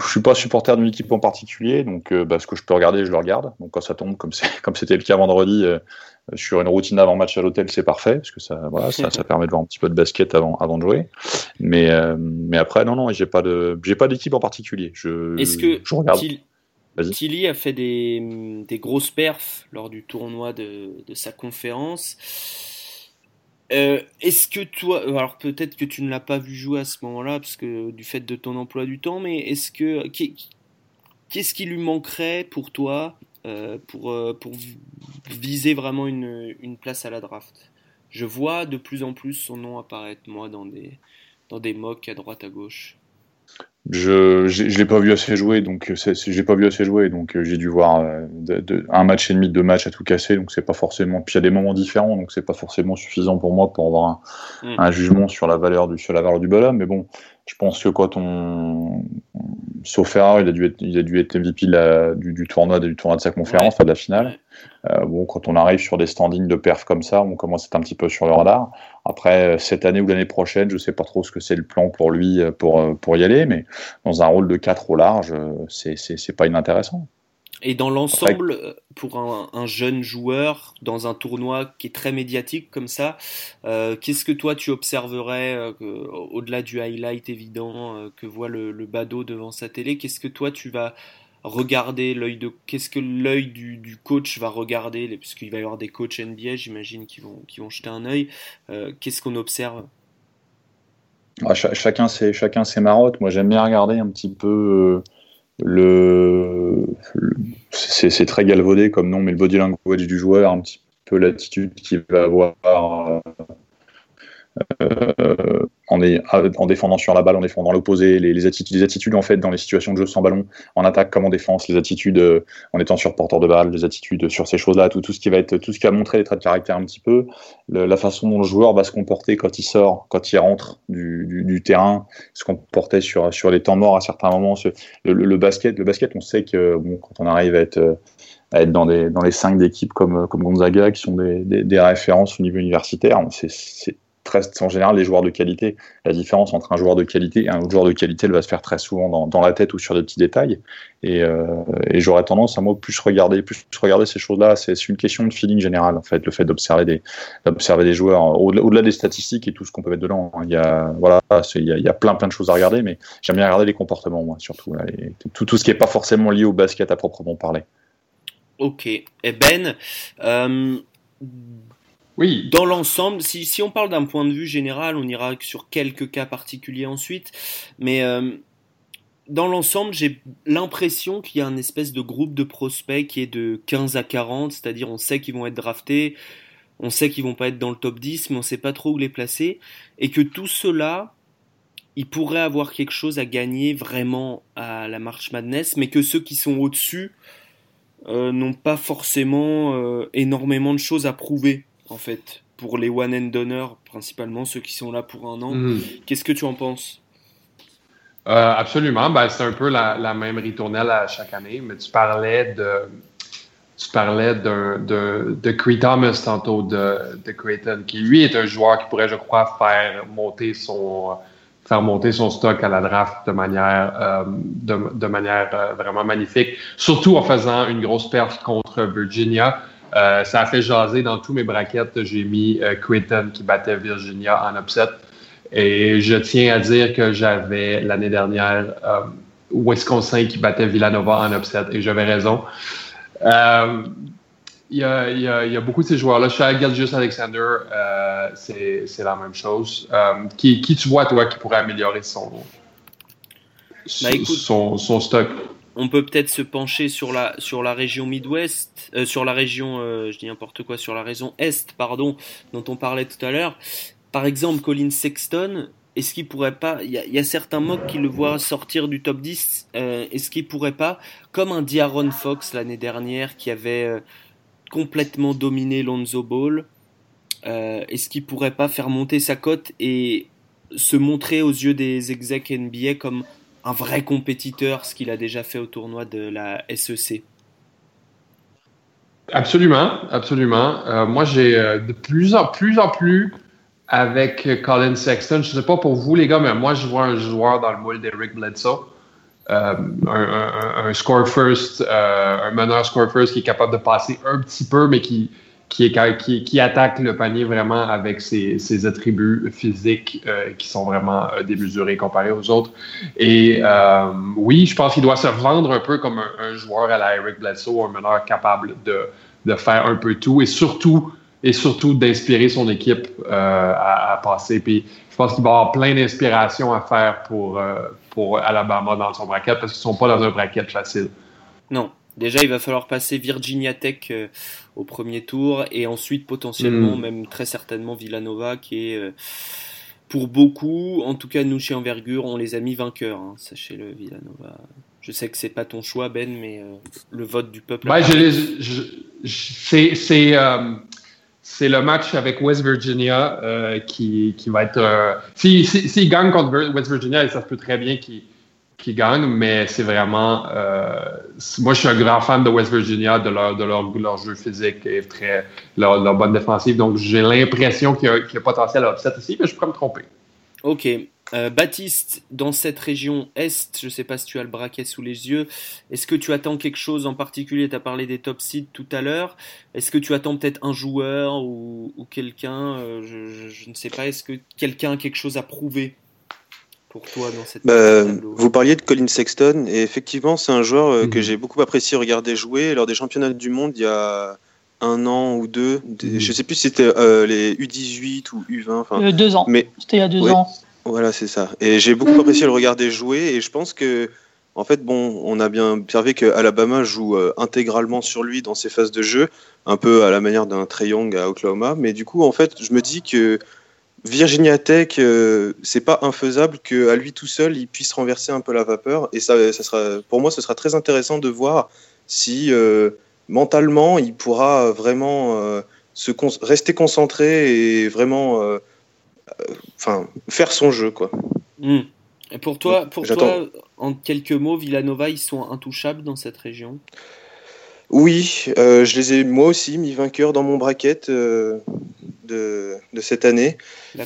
je suis pas supporter d'une équipe en particulier, donc euh, bah, ce que je peux regarder, je le regarde. Donc quand ça tombe, comme c'était le cas vendredi, euh, sur une routine avant match à l'hôtel, c'est parfait parce que ça, voilà, ça, ça, permet de voir un petit peu de basket avant, avant de jouer. Mais, euh, mais après, non, non, j'ai pas de, j'ai pas d'équipe en particulier. Je, Est-ce que je regarde. Tilly a fait des, des grosses perfs lors du tournoi de, de sa conférence. Euh, est-ce que toi, alors peut-être que tu ne l'as pas vu jouer à ce moment-là, parce que du fait de ton emploi du temps, mais est-ce que qu'est-ce qui lui manquerait pour toi euh, pour, euh, pour viser vraiment une, une, place à la draft? Je vois de plus en plus son nom apparaître moi dans des dans des mocks à droite à gauche. Je je l'ai pas vu assez jouer, donc j'ai pas vu assez jouer, donc euh, j'ai dû voir euh, de, un match et demi, deux matchs à tout casser, donc c'est pas forcément. Puis il y a des moments différents, donc c'est pas forcément suffisant pour moi pour avoir un, mm. un, jugement sur la valeur du sur la valeur du bonhomme. Mais bon, je pense que quand on, sauf erreur, il a dû être, il a dû être MVP du, du, tournoi, du tournoi de sa conférence, de la finale. Euh, bon, quand on arrive sur des standings de perf comme ça, on commence à être un petit peu sur le radar. Après, euh, cette année ou l'année prochaine, je sais pas trop ce que c'est le plan pour lui euh, pour, pour y aller, mais dans un rôle de 4 au large, c'est, c'est, pas inintéressant. Et dans l'ensemble, pour un, jeune joueur dans un tournoi qui est très médiatique comme ça, qu'est-ce que toi tu observerais au-delà du highlight évident que voit le, le badaud devant sa télé Qu'est-ce que toi tu vas regarder l'œil de qu'est-ce que l'œil du, coach va regarder? Puisqu'il va y avoir des coachs NBA j'imagine qui vont qui vont jeter un œil. Euh, qu'est-ce qu'on observe? Ah, chacun c'est chacun ses marottes. Moi j'aime bien regarder un petit peu euh, le, c'est très galvaudé comme nom mais le body language du joueur un petit peu l'attitude qu'il va avoir euh, euh, en, en, défendant sur la balle, en défendant l'opposé, les, attitudes, les attitudes en fait dans les situations de jeu sans ballon, en attaque comme en défense, les attitudes euh, en étant sur porteur de balle, les attitudes sur ces choses-là, tout, ce qui va être, tout ce qui a montré les traits de caractère un petit peu, la façon dont le joueur va se comporter quand il sort, quand il rentre du, du, terrain, se comporter sur sur les temps morts à certains moments. Le, basket, le basket, on sait que bon, quand on arrive à être à être dans, les cinq d'équipes comme, Gonzaga, qui sont des, des, des références au niveau universitaire. C'est très, en général des joueurs de qualité. La différence entre un joueur de qualité et un autre joueur de qualité, elle va se faire très souvent dans, la tête ou sur des petits détails. Et, euh, et j'aurais tendance à moi plus regarder, plus regarder ces choses-là. C'est une question de feeling général, en fait, le fait d'observer des, des joueurs au-delà des statistiques et tout ce qu'on peut mettre dedans. Hein. Il y a, voilà, il y a, plein, plein de choses à regarder, mais j'aime bien regarder les comportements, moi, surtout. tout, tout ce qui n'est pas forcément lié au basket à proprement parler. Ok. Et eh Ben, euh, Dans l'ensemble, si, si, on parle d'un point de vue général, on ira sur quelques cas particuliers ensuite, mais euh, dans l'ensemble, j'ai l'impression qu'il y a un espèce de groupe de prospects qui est de 15 à 40, c'est-à-dire on sait qu'ils vont être draftés, on sait qu'ils vont pas être dans le top 10, mais on sait pas trop où les placer, et que tout cela, ils pourraient avoir quelque chose à gagner vraiment à la March Madness, mais que ceux qui sont au-dessus, euh, n'ont pas forcément euh, énormément de choses à prouver, en fait, pour les one and donners, principalement ceux qui sont là pour un an. Mhm. Qu'est-ce que tu en penses? Euh, Absolument, ben, c'est un peu la, même ritournelle à chaque année, mais tu parlais de tu parlais de, de, de Cree Thomas tantôt de, de Creighton, qui lui est un joueur qui pourrait, je crois, faire monter son, faire monter son stock à la draft de manière, euh, de, de, manière euh, vraiment magnifique, surtout en faisant une grosse perte contre Virginia. Euh, ça a fait jaser dans tous mes braquettes. J'ai mis euh, Quinton qui battait Virginia en upset. Et je tiens à dire que j'avais l'année dernière Wisconsin qui battait Villanova en upset et j'avais raison il y, a, il, y a, il y, a, beaucoup de ces joueurs-là. Shai Gilgis Alexander, euh, c'est la même chose. Euh, qui, qui, tu vois, toi, qui pourrait améliorer son, bah, son, son, stock? On peut peut-être se pencher sur la, sur la région Midwest, euh, sur la région, euh, je dis n'importe quoi, sur la région Est, pardon, dont on parlait tout à l'heure. Par exemple, Colin Sexton, est-ce qu'il pourrait pas, il y, a, certains mocks qui le voient sortir du top 10, euh, est-ce qu'il pourrait pas, comme un Diaron Fox l'année dernière qui avait complètement dominé Lonzo Ball, est-ce qu'il pourrait pas faire monter sa cote et se montrer aux yeux des execs NBA comme un vrai compétiteur, ce qu'il a déjà fait au tournoi de la SEC Absolument, absolument. Euh, moi, j'ai euh, de plus en plus en plus avec Colin Sexton. Je ne sais pas pour vous, les gars, mais moi, je vois un joueur dans le moule d'Eric Bledsoe. Euh, un, score first, un meneur score first qui est capable de passer un petit peu, mais qui, qui, est, qui, qui attaque le panier vraiment avec ses, ses attributs physiques euh, qui sont vraiment démesurés comparés aux autres. Et oui, je pense qu'il doit se vendre un peu comme un, joueur à la Eric Bledsoe, un meneur capable de, de faire un peu tout et surtout et surtout d'inspirer son équipe à, à, passer. Puis je pense qu'il va avoir plein d'inspiration à faire pour, pour Alabama dans son bracket parce qu'ils sont pas dans un bracket facile. Non. Déjà, il va falloir passer Virginia Tech euh, au premier tour et ensuite potentiellement, mm. même très certainement Villanova qui est euh, pour beaucoup, en tout cas nous chez Envergure, on les a mis vainqueurs. Hein, Sachez-le, Villanova. Je sais que c'est pas ton choix, Ben, mais euh, le vote du peuple. Ouais, c'est c'est le match avec West Virginia qui, qui, va être. S'ils si, si, gagnent contre West Virginia, ça se peut très bien qu'ils qu gagnent, mais c'est vraiment. Euh, moi, je suis un grand fan de West Virginia, de leur, de leur, leur jeu physique et très, leur, bonne défensive. Donc, j'ai l'impression qu'il y, a potentiel à upset aussi, mais je pourrais me tromper. Ok. Euh, Baptiste, dans cette région Est, je ne sais pas si tu as le braquet sous les yeux, est-ce que tu attends quelque chose en particulier? Tu as parlé des top seeds tout à l'heure. Est-ce que tu attends peut-être un joueur ou, quelqu'un? Euh, je, ne sais pas. Est-ce que quelqu'un a quelque chose à prouver? Pour toi dans cette bah, Vous parliez de Colin Sexton et effectivement, c'est un joueur euh, que mhm. j'ai beaucoup apprécié regarder jouer lors des championnats du monde il y a un an ou deux. Mhm. Je ne sais plus si c'était les U18 ou U20. Enfin, deux ans. Mais c'était il y a deux ans. Voilà, c'est ça. Et j'ai beaucoup apprécié le regarder jouer et je pense que, en fait, bon, on a bien observé que Alabama joue euh, intégralement sur lui dans ses phases de jeu, un peu à la manière d'un Trey Young à Oklahoma. Mais du coup, en fait, je me dis que Virginia Tech, euh, c'est pas infaisable qu'à lui tout seul, il puisse renverser un peu la vapeur. Et ça, ça sera, pour moi, ce sera très intéressant de voir si euh, mentalement il pourra vraiment euh, se rester concentré et vraiment enfin, faire son jeu. Quoi. Hmm. Et pour toi, pour toi, en quelques mots, Villanova, ils sont intouchables dans cette région? Oui, je les ai moi aussi mis vainqueurs dans mon bracket de, cette année.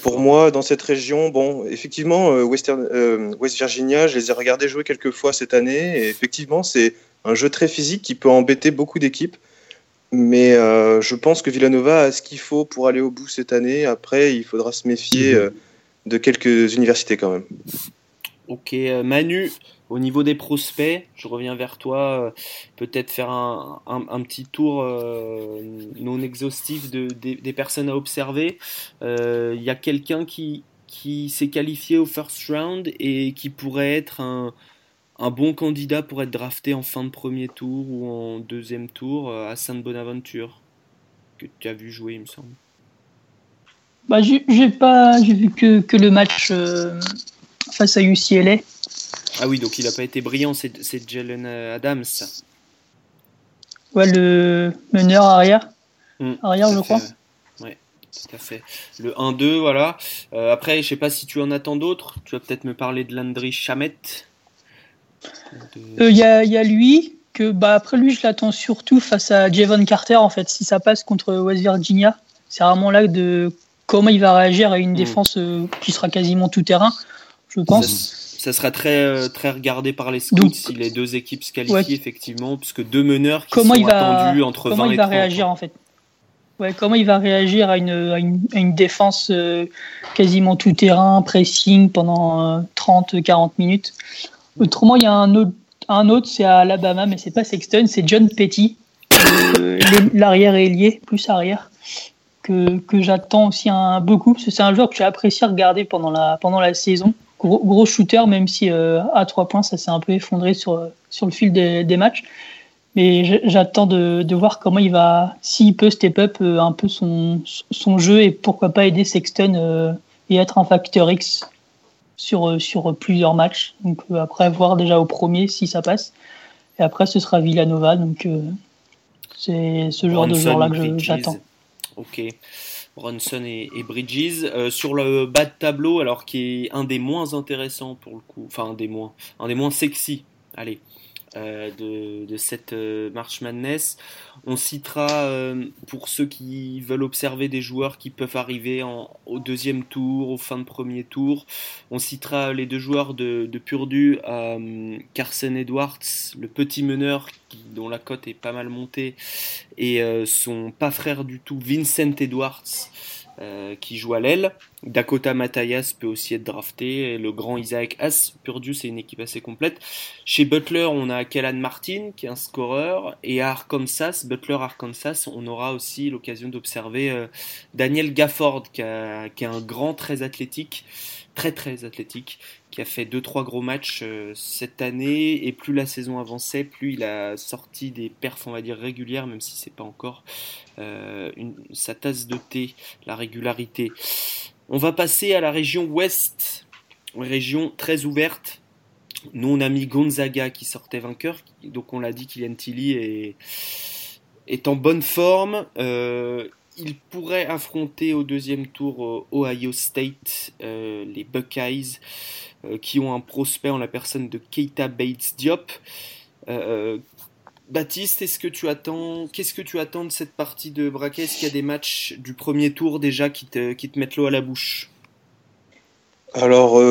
Pour moi, dans cette région, bon, effectivement, euh, Western, euh, West Virginia, je les ai regardés jouer quelques fois cette année, et effectivement, c'est un jeu très physique qui peut embêter beaucoup d'équipes. Mais euh, je pense que Villanova a ce qu'il faut pour aller au bout cette année. Après, il faudra se méfier mhm. de quelques universités quand même. Ok, Manu, au niveau des prospects, je reviens vers toi, euh, peut-être faire un, petit tour euh, non exhaustif de, des, personnes à observer. Euh, il y a quelqu'un qui, qui s'est qualifié au first round et qui pourrait être un, bon candidat pour être drafté en fin de premier tour ou en deuxième tour à Sainte-Bonaventure, que tu as vu jouer, il me semble. Bah, j'ai pas, j'ai vu que, que le match face à UCLA. Ah oui, donc il n'a pas été brillant, c'est Jalen Adams. Ouais, le meneur arrière. Hmm, arrière, je crois. Oui, tout à fait. Le 1-2, voilà. Euh, après, je sais pas si tu en attends d'autres. Tu vas peut-être me parler de Landry Chamet. Il y, a, lui, que bah, après lui, je l'attends surtout face à Javon Carter, en fait. Si ça passe contre West Virginia, c'est vraiment là de comment il va réagir à une hmm. défense euh, qui sera quasiment tout terrain, je pense ça sera très, euh, très regardé par les scouts si les deux équipes se qualifient, effectivement, puisque deux meneurs qui comment sont il va, attendus entre comment il va réagir, en fait? Ouais, Comment il va réagir à une, à une, défense euh, quasiment tout terrain, pressing pendant 30-40 euh, minutes? Autrement, il y a un autre, un autre c'est à Alabama, mais c'est pas Sexton, c'est John Petty, l'arrière ailier, plus arrière. Que, que j'attends aussi un, beaucoup, parce que c'est un joueur que j'ai apprécié regarder pendant la, pendant la saison gros, shooter, même si euh, à trois points, ça s'est un peu effondré sur, sur le fil des, matchs. Mais j'attends de, de, voir comment il va, s'il peut step up euh, un peu son, son jeu et pourquoi pas aider Sexton euh, et être un facteur X sur, sur plusieurs matchs. Donc après, voir déjà au premier si ça passe. Et après, ce sera Villanova. Donc c'est ce genre de joueur-là que j'attends. Ok. Bronson et, Bridges. Euh, sur le bas de tableau, alors qui est un des moins intéressants pour le coup, enfin un des moins, un des moins sexy, allez, euh, de, cette euh, March Madness. On citera pour ceux qui veulent observer des joueurs qui peuvent arriver en, au deuxième tour, au fin de premier tour. On citera les deux joueurs de, de Purdue, Carson Edwards, le petit meneur dont la cote est pas mal montée, et son pas frère du tout, Vincent Edwards. Euh, qui joue à l'aile. Dakota Matayas peut aussi être drafté. le grand Isaac As, Purdue, c'est une équipe assez complète. Chez Butler, on a Kellan Martin, qui est un scoreur. Et à Arkansas, Butler Arkansas, on aura aussi l'occasion d'observer euh, Daniel Gafford, qui est un grand très athlétique très très athlétique, qui a fait 2-3 gros matchs euh, cette année, et plus la saison avançait, plus il a sorti des perfs, on va dire, régulières, même si c'est pas encore euh, une, sa tasse de thé, la régularité. On va passer à la région ouest, région très ouverte. Nous, on a mis Gonzaga qui sortait vainqueur, donc on l'a dit, Kylian Tilly est, est en bonne forme. Euh, il pourrait affronter au deuxième tour Ohio State, les Buckeyes, qui ont un prospect en la personne de Keita Bates Diop. Baptiste, est-ce que tu attends Qu'est-ce que tu attends de cette partie de braquet? Est-ce qu'il y a des matchs du premier tour déjà qui te, qui te mettent l'eau à la bouche? Alors,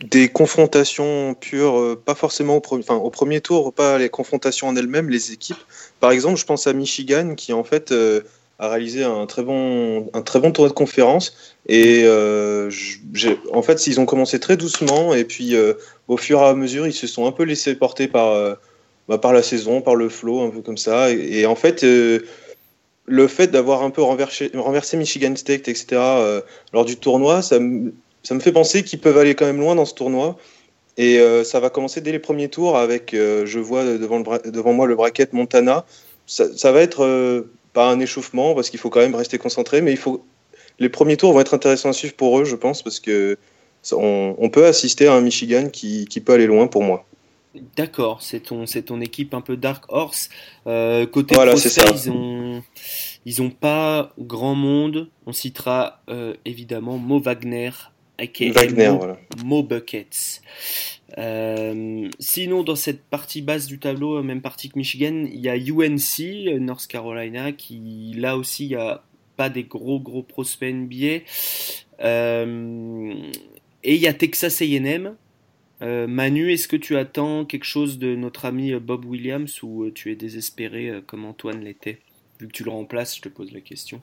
des confrontations pures, pas forcément au, premier tour, pas les confrontations en elles-mêmes, les équipes. Par exemple, je pense à Michigan qui en fait a réalisé un très bon, un très bon tournoi de conférence. Et euh, en fait, ils ont commencé très doucement. Et puis, euh, au fur et à mesure, ils se sont un peu laissés porter par, euh, bah, par la saison, par le flow, un peu comme ça. Et, en fait, le fait d'avoir un peu renversé, renversé Michigan State, etc., lors du tournoi, ça, ça me fait penser qu'ils peuvent aller quand même loin dans ce tournoi. Et ça va commencer dès les premiers tours avec, je vois devant, devant moi le bracket Montana. Ça va être pas un échauffement parce qu'il faut quand même rester concentré, mais il faut les premiers tours vont être intéressants à suivre pour eux, je pense, parce que on, peut assister à un Michigan qui, peut aller loin pour moi. D'accord, c'est ton, c'est ton équipe un peu Dark Horse. Euh, côté voilà, ils ont, ils ont pas grand monde. On citera euh, évidemment Mo Wagner, Wagner, Mo, Mo Buckets. Euh, sinon, dans cette partie basse du tableau, même partie que Michigan, il y a UNC, North Carolina, qui là aussi, il n'y a pas des gros gros prospects NBA. Euh, et il y a Texas AM. Euh, Manu, est-ce que tu attends quelque chose de notre ami Bob Williams ou tu es désespéré comme Antoine l'était? Vu que tu le remplaces, je te pose la question.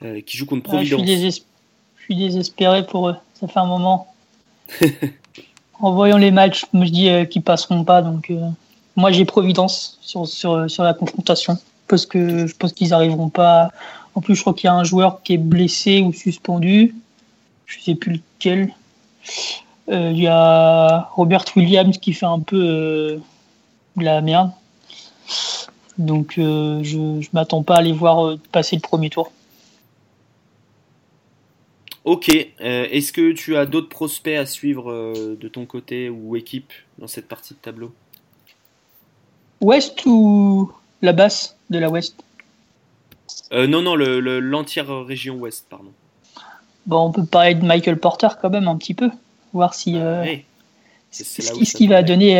qui joue contre Providence. je, suis désespéré pour eux. Ça fait un moment. en voyant les matchs, je me dis euh, qu'ils passeront pas. Donc, euh, moi, j'ai Providence sur, sur, la confrontation. Parce que je pense qu'ils n'arriveront pas. En plus, je crois qu'il y a un joueur qui est blessé ou suspendu. Je sais plus lequel. Euh, il y a Robert Williams qui fait un peu de la merde. Donc, je ne m'attends pas à les voir passer le premier tour. Ok, euh, est-ce que tu as d'autres prospects à suivre euh, de ton côté ou équipe dans cette partie de tableau? Ouest ou la basse de la Ouest? Euh, Non, non, l'entière région Ouest, pardon. Bon, on peut parler de Michael Porter quand même un petit peu, voir si ah, ce qu'il va donner,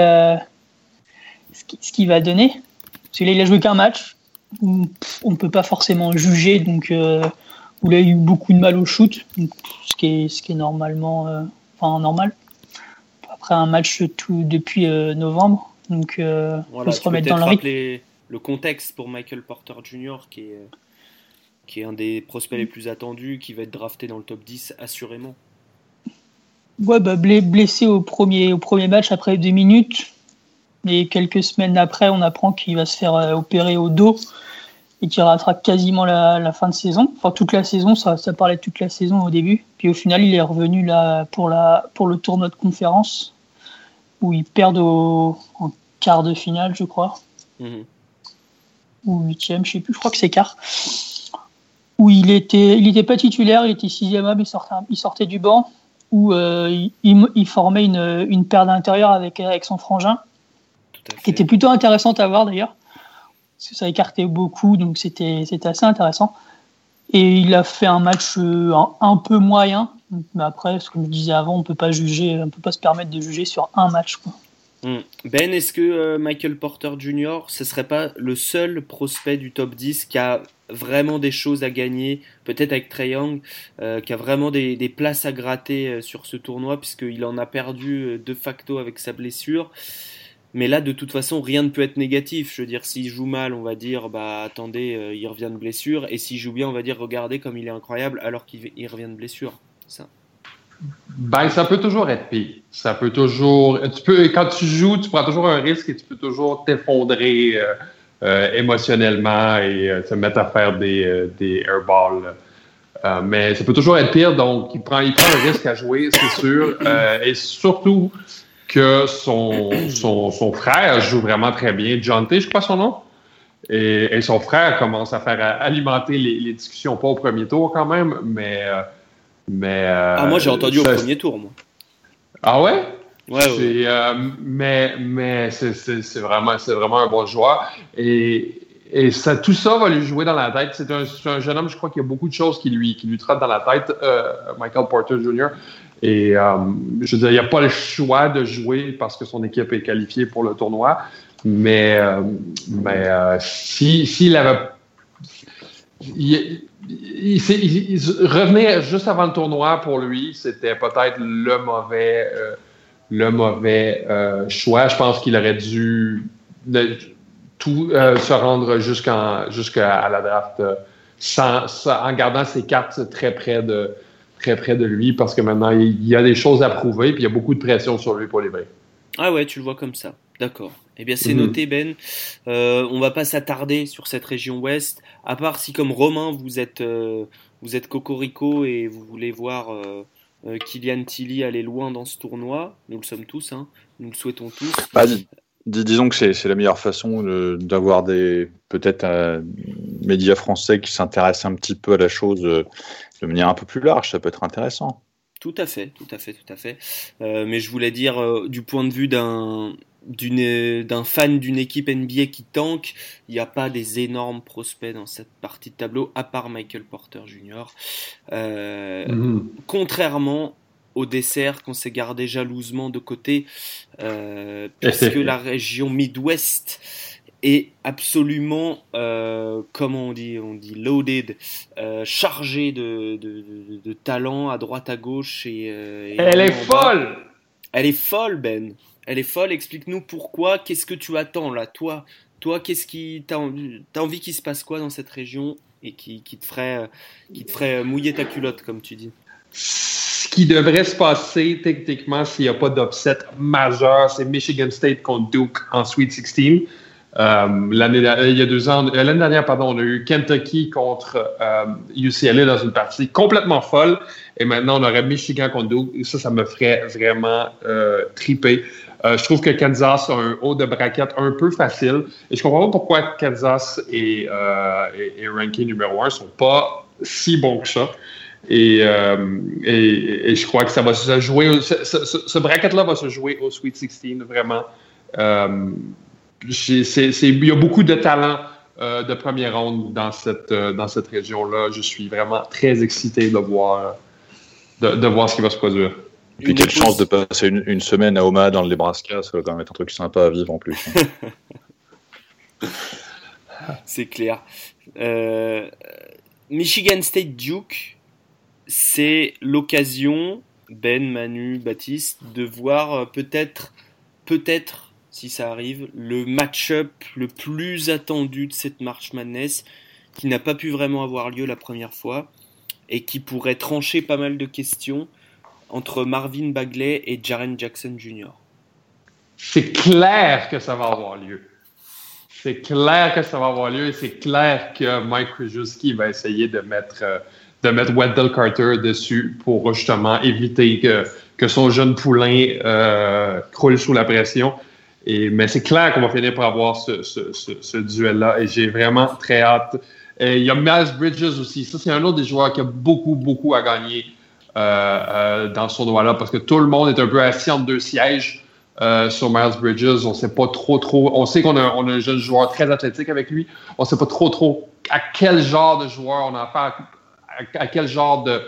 ce qui va donner. Parce qu'il a joué qu'un match, on ne peut pas forcément juger, donc où il a eu beaucoup de mal au shoot, ce qui est, ce qui est normalement, euh, enfin normal. Après un match tout depuis euh, novembre, donc euh, faut se remettre dans le rythme. Le contexte pour Michael Porter Jr. qui est, qui est un des prospects les plus attendus, qui va être drafté dans le top 10 assurément. Ouais, bah, blessé au premier, au premier match après deux minutes. Et quelques semaines après, on apprend qu'il va se faire opérer au dos et qui rattrape quasiment la, fin de saison. Enfin, toute la saison, ça, ça parlait de toute la saison au début. Puis au final, il est revenu là pour, la, pour le tournoi de conférence où ils perdent au, en quart de finale, je crois. Mhm. Ou huitième, je sais plus, je crois que c'est quart. Où il était, il était pas titulaire, il était sixième homme, il sortait, il sortait du banc, où euh, il, il, formait une, une paire d'intérieur avec, avec son frangin, qui était plutôt intéressante à voir d'ailleurs ça écartait beaucoup, donc c'était assez intéressant. Et il a fait un match euh, un, peu moyen, mais après, ce que je disais avant, on peut pas juger, on peut pas se permettre de juger sur un match. Hmm. Ben, est-ce que euh, Michael Porter Jr. ce serait pas le seul prospect du top 10 qui a vraiment des choses à gagner, peut-être avec Young, euh, qui a vraiment des places à gratter sur ce tournoi, puisqu'il en a perdu de facto avec sa blessure. Mais là, de toute façon, rien ne peut être négatif. Je veux dire, s'il joue mal, on va dire, bah attendez, euh, il revient de blessure. Et s'il joue bien, on va dire, regardez comme il est incroyable alors qu'il revient de blessure. Ça. Ben, ça peut toujours être pire. Ça peut toujours. Tu peux, quand tu joues, tu prends toujours un risque et tu peux toujours t'effondrer euh, euh, émotionnellement et te mettre à faire des, des airballs. mais ça peut toujours être pire, donc il prend, il prend un risque à jouer, c'est sûr. et surtout, que son, son, son, frère joue vraiment très bien. John T, je crois son nom. Et, son frère commence à faire alimenter les, discussions, pas au premier tour quand même, mais. Euh, mais euh, ah, moi j'ai entendu au premier tour, moi. Ah ouais? Ouais, ouais. Euh, mais mais c'est vraiment, vraiment un bon joueur. Et, et ça, tout ça va lui jouer dans la tête. C'est un, un, jeune homme, je crois qu'il y a beaucoup de choses qui lui, qui lui trottent dans la tête, Michael Porter Jr. Et euh, je veux dire, il n'y a pas le choix de jouer parce que son équipe est qualifiée pour le tournoi. Mais, euh, mais euh, s'il si, avait. Il, revenait juste avant le tournoi pour lui, c'était peut-être le mauvais, le mauvais choix. Je pense qu'il aurait dû tout se rendre jusqu'à la draft sans, en gardant ses cartes très près de, très près de lui parce que maintenant, il y a des choses à prouver puis il y a beaucoup de pression sur lui pour les Braves. Ah ouais, tu le vois comme ça. D'accord. Eh bien, c'est mhm. noté, Ben. Euh, on va pas s'attarder sur cette région ouest, à part si, comme Romain, vous êtes, euh, vous êtes cocorico et vous voulez voir euh, euh, Kylian Tilly aller loin dans ce tournoi. Nous le sommes tous, hein. nous le souhaitons tous. Bah, disons que c'est la meilleure façon d'avoir des peut-être médias français qui s'intéressent un petit peu à la chose de manière un peu plus large, ça peut être intéressant. Tout à fait, tout à fait, tout à fait. Euh, mais je voulais dire, euh, du point de vue d'un d'un fan d'une équipe NBA qui tank, il n'y a pas des énormes prospects dans cette partie de tableau, à part Michael Porter Jr. Euh, mhm. Contrairement au dessert qu'on s'est gardé jalousement de côté, parce que la région Midwest est absolument, euh, comment on dit, on dit loaded, euh, chargé de, de, de, talent à droite à gauche et. Euh, Elle est folle. Elle est folle, Ben. Elle est folle. Explique-nous pourquoi. Qu'est-ce que tu attends là, toi Toi, qu'est-ce qui t'as envie, envie qu'il se passe quoi dans cette région et qui, qui te ferait, qui te ferait mouiller ta culotte, comme tu dis? Ce qui devrait se passer techniquement s'il n'y a pas d'upset majeur, c'est Michigan State contre Duke en Sweet 16. Euh, l'année il y a deux ans, euh, l'année dernière, pardon, on a eu Kentucky contre euh, UCLA dans une partie complètement folle, et maintenant on aurait Michigan contre Duke. Ça, ça me ferait vraiment euh, triper. Euh, je trouve que Kansas a un haut de braquette un peu facile, et je comprends pas pourquoi Kansas et, et, et ranking numéro un sont pas si bons que ça. Et, et, et, je crois que ça va se jouer, ce, ce, ce bracket-là va se jouer au Sweet 16, vraiment. Il y a beaucoup de talents euh, de première ronde dans cette, euh, dans cette région-là. Je suis vraiment très excité de voir, de, voir ce qui va se produire. Et puis, quelle chance de passer une, semaine à Omaha dans le Nebraska, ça va quand même être un truc sympa à vivre en plus. c'est clair. Euh, Michigan State Duke, c'est l'occasion, Ben, Manu, Baptiste, de voir peut-être, peut-être si ça arrive, le match-up le plus attendu de cette March Madness, qui n'a pas pu vraiment avoir lieu la première fois, et qui pourrait trancher pas mal de questions entre Marvin Bagley et Jaren Jackson Jr. C'est clair que ça va avoir lieu. C'est clair que ça va avoir lieu et c'est clair que Mike Krzyzewski va essayer de mettre, euh, de mettre Wendell Carter dessus pour justement éviter que, que son jeune poulain euh, croule sous la pression. Mais c'est clair qu'on va finir par avoir ce, ce, ce, duel-là et j'ai vraiment très hâte. Il y a Miles Bridges aussi. Ça, c'est un autre des joueurs qui a beaucoup, beaucoup à gagner euh, euh, dans ce tournoi-là parce que tout le monde est un peu assis entre deux sièges euh, sur Miles Bridges. On sait pas trop, trop. On sait qu'on a, on a un jeune joueur très athlétique avec lui. On sait pas trop, trop à quel genre de joueur on a affaire, à quel genre de,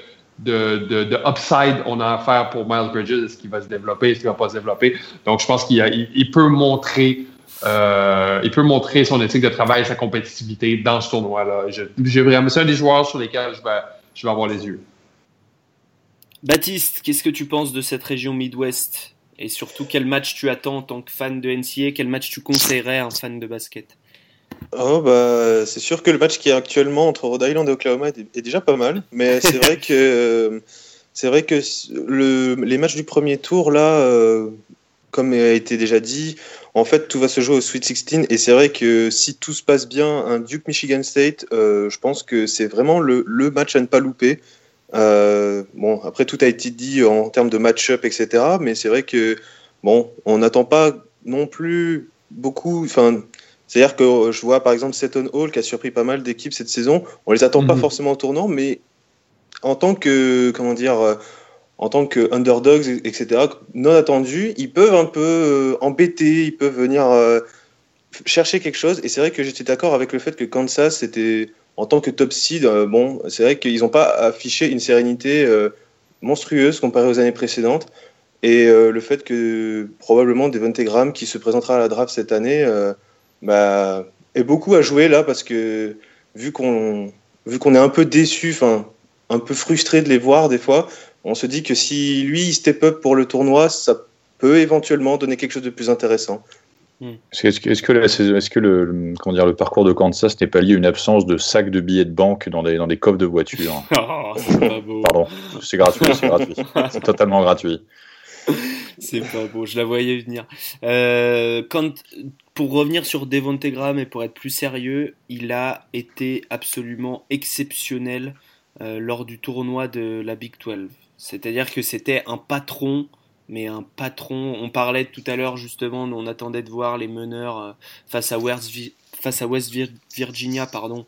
de, de, upside on a affaire pour Miles Bridges. Est-ce qu'il va se développer? Est-ce qu'il va pas se développer? Donc, je pense qu'il il, peut montrer euh, il peut montrer son éthique de travail sa compétitivité dans ce tournoi-là. C'est un des joueurs sur lesquels je vais, je vais avoir les yeux. Baptiste, qu'est-ce que tu penses de cette région Midwest? Et surtout, quel match tu attends en tant que fan de NCA Quel match tu conseillerais à un fan de basket? Oh bah c'est sûr que le match qui est actuellement entre Rhode Island et Oklahoma est, déjà pas mal, mais c'est vrai que c'est vrai que le, les matchs du premier tour là, euh, comme a été déjà dit, en fait tout va se jouer au Sweet 16 et c'est vrai que si tout se passe bien, un Duke Michigan State, euh, je pense que c'est vraiment le, le, match à ne pas louper. Euh, bon après tout a été dit en termes de match-up etc, mais c'est vrai que bon on n'attend pas non plus beaucoup, enfin c'est-à-dire que euh, je vois par exemple Seton Hall qui a surpris pas mal d'équipes cette saison. On les attend pas mhm. forcément au tournant, mais en tant que comment dire, euh, en tant que underdogs, etc. Non attendus, ils peuvent un peu euh, embêter, ils peuvent venir chercher quelque chose. Et c'est vrai que j'étais d'accord avec le fait que Kansas c'était en tant que top seed, bon, c'est vrai qu'ils n'ont pas affiché une sérénité monstrueuse comparée aux années précédentes. Et le fait que probablement Devonte Graham, qui se présentera à la draft cette année, bah, est beaucoup à jouer là parce que vu qu'on vu qu'on est un peu déçu, enfin un peu frustré de les voir des fois, on se dit que si lui il step up pour le tournoi, ça peut éventuellement donner quelque chose de plus intéressant. Hmm. Est-ce que, est-ce que, que le, comment dire, le parcours de Kansas n'est pas lié à une absence de sacs de billets de banque dans des, dans des coffres de voiture oh, c'est pas beau. Pardon, c'est gratuit, c'est gratuit. C'est totalement gratuit. C'est pas beau, je la voyais venir. Euh, quand, pour revenir sur Devonte Graham et pour être plus sérieux, il a été absolument exceptionnel euh, lors du tournoi de la Big 12. C'est-à-dire que c'était un patron mais un patron. On parlait tout à l'heure justement, on attendait de voir les meneurs euh, face à face à West Virginia, pardon,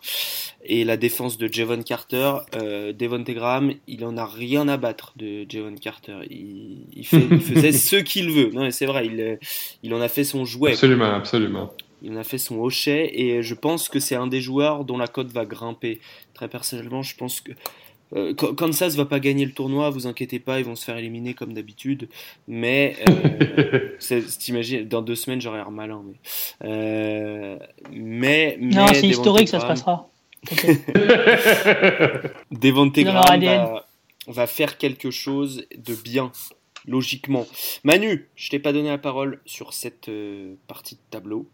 et la défense de Javon Carter. Euh, Devon Graham, il en a rien à battre de Javon Carter. Il, fait, il faisait ce qu'il veut. Non, c'est vrai, il, il en a fait son jouet. Absolument, absolument. Il en a fait son hochet et je pense que c'est un des joueurs dont la cote va grimper. Très personnellement, je pense que euh, Kansas va pas gagner le tournoi, vous inquiétez pas, ils vont se faire éliminer comme d'habitude. Mais euh, t'imagines, dans deux semaines j'aurai l'air malin. Mais, euh, mais, non, c'est historique, ça se passera. Devonte Graham va, va, faire quelque chose de bien, logiquement. Manu, je t'ai pas donné la parole sur cette euh, partie de tableau.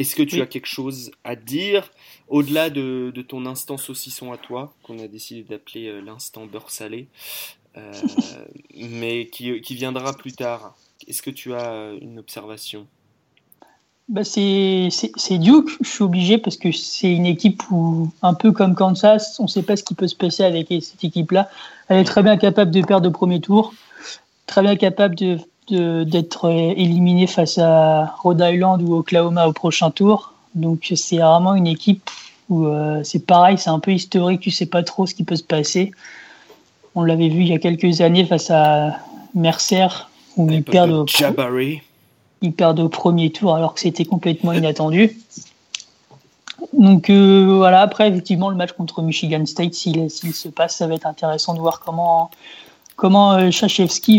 Est-ce que tu as quelque chose à dire au-delà de, ton instant saucisson à toi, qu'on a décidé d'appeler euh, l'instant beurre salé, euh, mais qui, viendra plus tard. Est-ce que tu as une observation? Bah c'est Duke, je suis obligé parce que c'est une équipe où, un peu comme Kansas, on ne sait pas ce qui peut se passer avec cette équipe-là. Elle est très bien capable de perdre au premier tour, très bien capable de d'être éliminé face à Rhode Island ou Oklahoma au prochain tour. Donc c'est vraiment une équipe où euh, c'est pareil, c'est un peu historique, tu sais pas trop ce qui peut se passer. On l'avait vu il y a quelques années face à Mercer où ils perdent, au, ils perdent au premier tour alors que c'était complètement inattendu. Donc euh, voilà, après effectivement le match contre Michigan State, s'il se passe, ça va être intéressant de voir comment comment euh,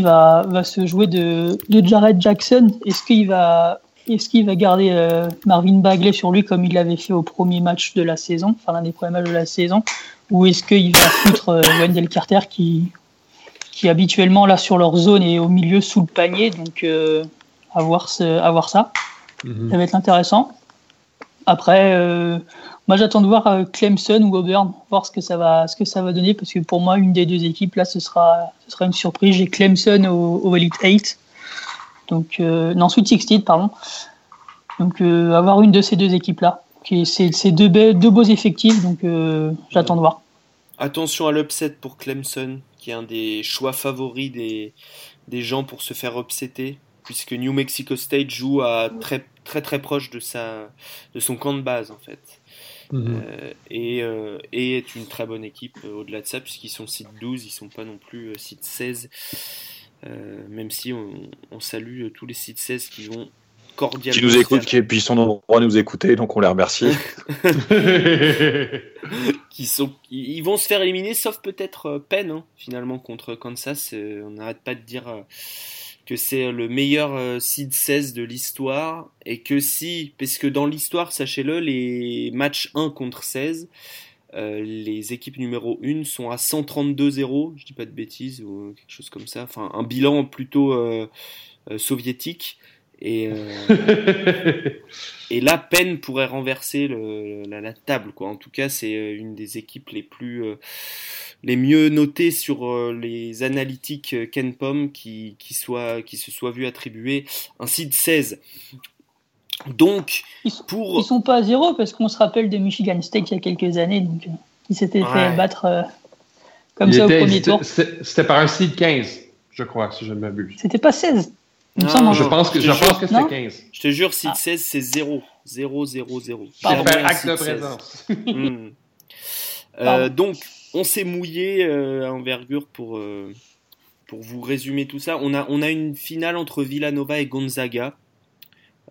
va, va se jouer de, de Jared Jackson? Est-ce qu'il va, est-ce qu'il va garder euh, Marvin Bagley sur lui comme il l'avait fait au premier match de la saison, enfin l'un des premiers matchs de la saison, ou est-ce qu'il va foutre euh, Wendell Carter qui, qui habituellement là sur leur zone est au milieu sous le panier, donc euh, à, voir ce, à voir ça. Mhm. Ça va être intéressant. Après, moi, j'attends de voir euh, Clemson ou Auburn, voir ce que ça va, ce que ça va donner, parce que pour moi, une des deux équipes là, ce sera, ce sera une surprise. J'ai Clemson au, Elite 8, donc euh, non Sweet 16, pardon. Donc avoir une de ces deux équipes là, c'est deux, deux beaux effectifs, donc j'attends de voir. Attention à l'upset pour Clemson, qui est un des choix favoris des, des gens pour se faire upsetter, puisque New Mexico State joue à très très très proche de sa de son camp de base en fait. Mhm. Euh, et, euh, et, est une très bonne équipe euh, au-delà de ça, puisqu'ils sont site 12, ils sont pas non plus site 16, même si on, salue tous les sites 16 qui vont cordialement. Qui nous écoutent, qui, et puis ils sont nombreux à nous écouter, donc on les remercie. qui sont, ils vont se faire éliminer, sauf peut-être Penn, hein, finalement, contre Kansas. on n'arrête pas de dire que c'est le meilleur euh, seed 16 de l'histoire et que si, parce que dans l'histoire, sachez-le, les matchs 1 contre 16, euh, les équipes numéro 1 sont à 132-0, je dis pas de bêtises ou quelque chose comme ça, enfin un bilan plutôt euh, soviétique. Et, et la peine pourrait renverser la, table. Quoi. En tout cas, c'est une des équipes les plus les mieux notés sur euh, les analytiques euh, KenPom qui, qui, soit, qui se soit vu attribuer un seed 16. Donc, ils, pour... ils sont pas à zéro parce qu'on se rappelle de Michigan State il y a quelques années, donc euh, ils s'étaient fait battre comme ça au premier tour. C'était par un seed 15, je crois, si je ne m'abuse. C'était pas 16. Non, je pense que, je, pense que c'était 15. Je te jure, seed 16, c'est 0. 0, 0, 0. acte de présence. Hmm. donc, on s'est mouillé euh, à envergure pour, euh, pour vous résumer tout ça. On a, on a une finale entre Villanova et Gonzaga.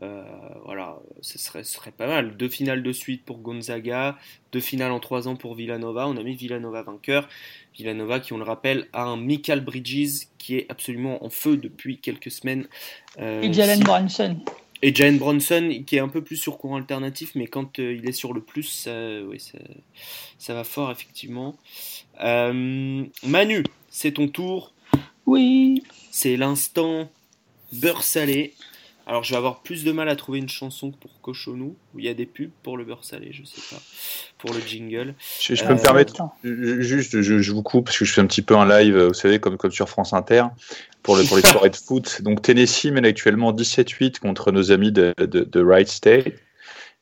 Euh, voilà, ce serait, serait pas mal. Deux finales de suite pour Gonzaga, deux finales en trois ans pour Villanova. On a mis Villanova vainqueur. Villanova, qui on le rappelle, a un Michael Bridges qui est absolument en feu depuis quelques semaines. et Jalen Brunson. Et Jalen Bronson, qui est un peu plus sur courant alternatif, mais quand euh, il est sur le plus, ça, ça, va fort, effectivement. Euh, Manu, c'est ton tour. Oui. C'est l'instant beurre salé. Alors, je vais avoir plus de mal à trouver une chanson que pour Cochonou, où il y a des pubs pour le beurre salé, je sais pas, pour le jingle. Je, peux me euh, permettre, juste, je, vous coupe, parce que je fais un petit peu un live, vous savez, comme, comme sur France Inter, pour, le, pour les soirées de foot. Donc, Tennessee mène actuellement 17-8 contre nos amis de, de, Wright State.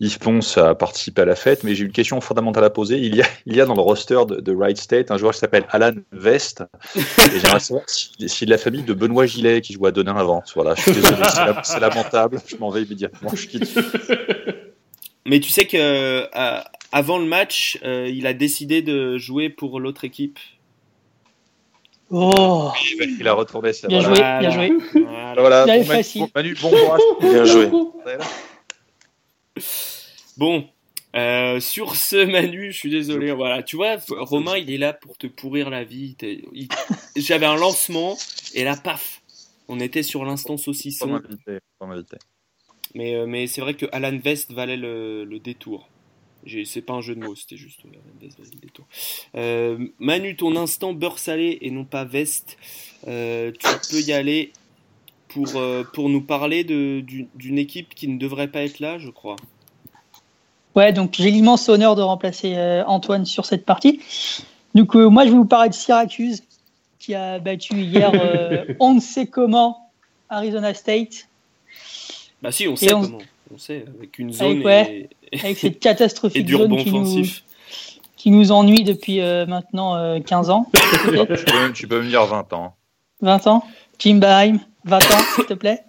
Yves Ponce a participé à la fête, mais j'ai une question fondamentale à poser. Il y a, il y a dans le roster de, de Wright State un joueur qui s'appelle Alan Vest. Et j'aimerais savoir s'il si, de la famille de Benoît Gillet qui joue à Denain avant. Voilà, je suis désolé, c'est lamentable. Je m'en vais immédiatement. Je quitte. Mais tu sais que euh, avant le match, euh, il a décidé de jouer pour l'autre équipe. Oh Il a retourné ça. Bien Voilà. joué, bien joué. Voilà. Voilà, Manu, bon courage. Bien joué. Bon, euh, sur ce Manu, je suis désolé. Voilà, tu vois, Romain, il est là pour te pourrir la vie. Il- J'avais un lancement et là, paf, on était sur l'instant saucisson. Mais, euh, mais c'est vrai que Alan Vest valait le, le détour. C'est pas un jeu de mots, c'était juste euh, Alan Vest valait le détour. Euh, Manu, ton instant beurre salé et non pas Vest, euh, tu peux y aller pour, euh, pour nous parler de- d'une équipe qui ne devrait pas être là, je crois. Ouais, donc j'ai l'immense honneur de remplacer euh, Antoine sur cette partie. Donc euh, moi je vais vous parler de Syracuse qui a battu hier euh, on ne sait comment Arizona State Bah si, on sait on- comment. On sait, avec une zone ouais, et, avec cette et catastrophique du zone qui nous, qui nous ennuie depuis euh, maintenant euh, 15 ans, Tu peux, tu peux me dire 20 ans. 20 ans. Jim Baheim, 20 ans, s'il te plaît.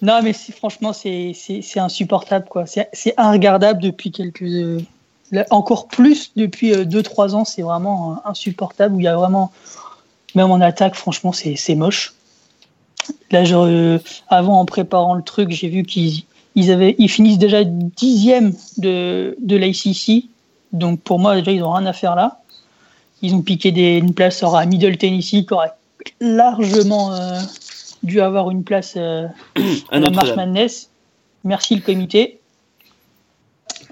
Non, mais c'est- franchement, c'est insupportable. quoi. C'est inregardable depuis quelques. euh, encore plus depuis 2-3 ans. C'est vraiment euh, insupportable. Il y a vraiment. Même en attaque, franchement, c'est moche. Là, euh, avant, en préparant le truc, j'ai vu qu'ils ils finissent déjà dixième de, de l'ACC. Donc pour moi, déjà, ils n'ont rien à faire là. Ils ont piqué des, une place à Middle Tennessee qui aurait largement euh, dû avoir une place euh, À la March. Madness. Merci le comité.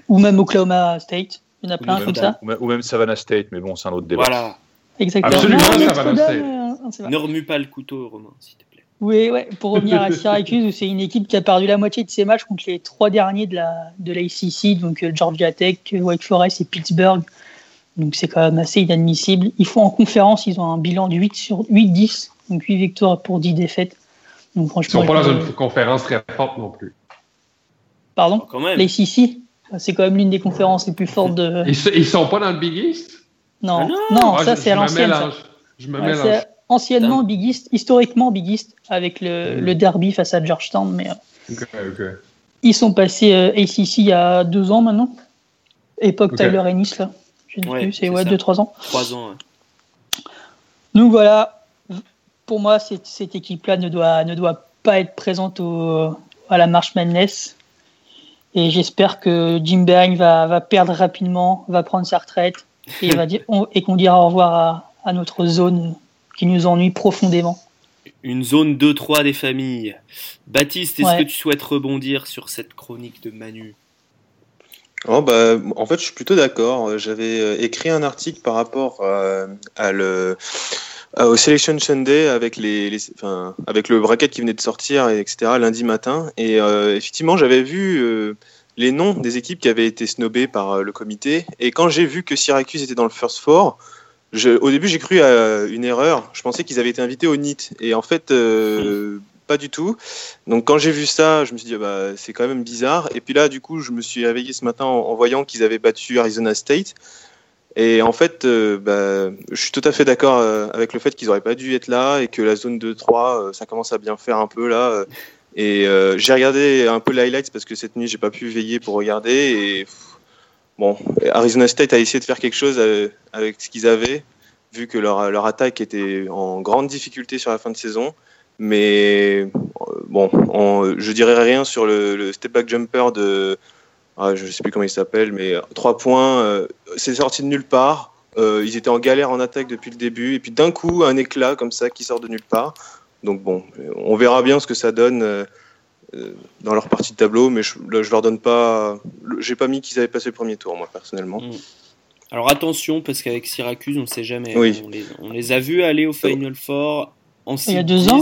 Ou même Oklahoma State. Il y en a plein ou, comme ça. ou même- Savannah State, mais bon, c'est un autre débat. Voilà. Exactement. Absolument, Non, rester. euh, pas. Ne remue pas le couteau, Romain, s'il te plaît. Oui, ouais, pour revenir à Syracuse, où c'est une équipe qui a perdu la moitié de ses matchs contre les trois derniers de la de l'ACC, donc euh, Georgia Tech, Wake Forest et Pittsburgh. Donc c'est quand même assez inadmissible. Ils font en conférence, ils ont un bilan de 8 sur 8-10, donc 8 victoires pour 10 défaites. Donc Ils franchement, sont pas dans une conférence très forte non plus. pardon, Quand même. l'ACC, c'est quand même l'une des conférences les plus fortes de. Ils, ils sont pas dans le Big East? Non, Ah non, non Ah, ça c'est à l'ancienne. Je me Ouais, mélange. c'est anciennement Big East, historiquement Big East, avec le, Mm. le derby face à Georgetown, mais euh, Ok, ok. ils sont passés euh, ACC il y a deux ans maintenant. Époque. Tyler Ennis, là. Je ne sais Ouais, plus, c'est ouais, deux, trois ans. Trois ans. ouais. Donc voilà, pour moi, cette, cette équipe-là ne doit, ne doit pas être présente au, à la March Madness. Et j'espère que Jim Boeheim va, va perdre rapidement, va prendre sa retraite et, va dire, on- et qu'on dira au revoir à, à notre zone qui nous ennuie profondément. Une zone 2-3 des familles. Baptiste, est-ce Ouais. que tu souhaites rebondir sur cette chronique de Manu? Oh, bah, en fait, je suis plutôt d'accord. J'avais euh, écrit un article par rapport euh, à le, à- au Selection Sunday avec, le bracket qui venait de sortir, et etc., lundi matin. Et euh, effectivement, j'avais vu euh, les noms des équipes qui avaient été snobées par euh, le comité. Et quand j'ai vu que Syracuse était dans le First Four, au début, j'ai cru à une erreur. Je pensais qu'ils avaient été invités au NIT. Et en fait, euh, pas du tout. Donc quand j'ai vu ça, je me suis dit, ah bah, c'est quand même bizarre. Et puis là, du coup, je me suis réveillé ce matin en voyant qu'ils avaient battu Arizona State. Et en fait, euh, bah, je suis tout à fait d'accord euh, avec le fait qu'ils n'auraient pas dû être là et que la zone 2-3, euh, ça commence à bien faire un peu là. Et j'ai regardé un peu les highlights parce que cette nuit, j'ai pas pu veiller pour regarder. Et bon, Arizona State a essayé de faire quelque chose avec ce qu'ils avaient, vu que leur, leur attaque était en grande difficulté sur la fin de saison. Mais bon, on- je dirais rien sur le, le step back jumper de, ah, je sais plus comment il s'appelle, mais trois points, euh, c'est sorti de nulle part. Euh, ils étaient en galère en attaque depuis le début, et puis d'un coup, un éclat comme ça qui sort de nulle part. Donc bon, on verra bien ce que ça donne euh, euh, dans leur partie de tableau, mais je, là, je leur donne pas. J'ai pas mis qu'ils avaient passé le premier tour, moi personnellement. Alors attention, parce qu'avec Syracuse, on ne sait jamais. Oui. On, les, on les a vus aller au Final Four en Il y a deux 10, ans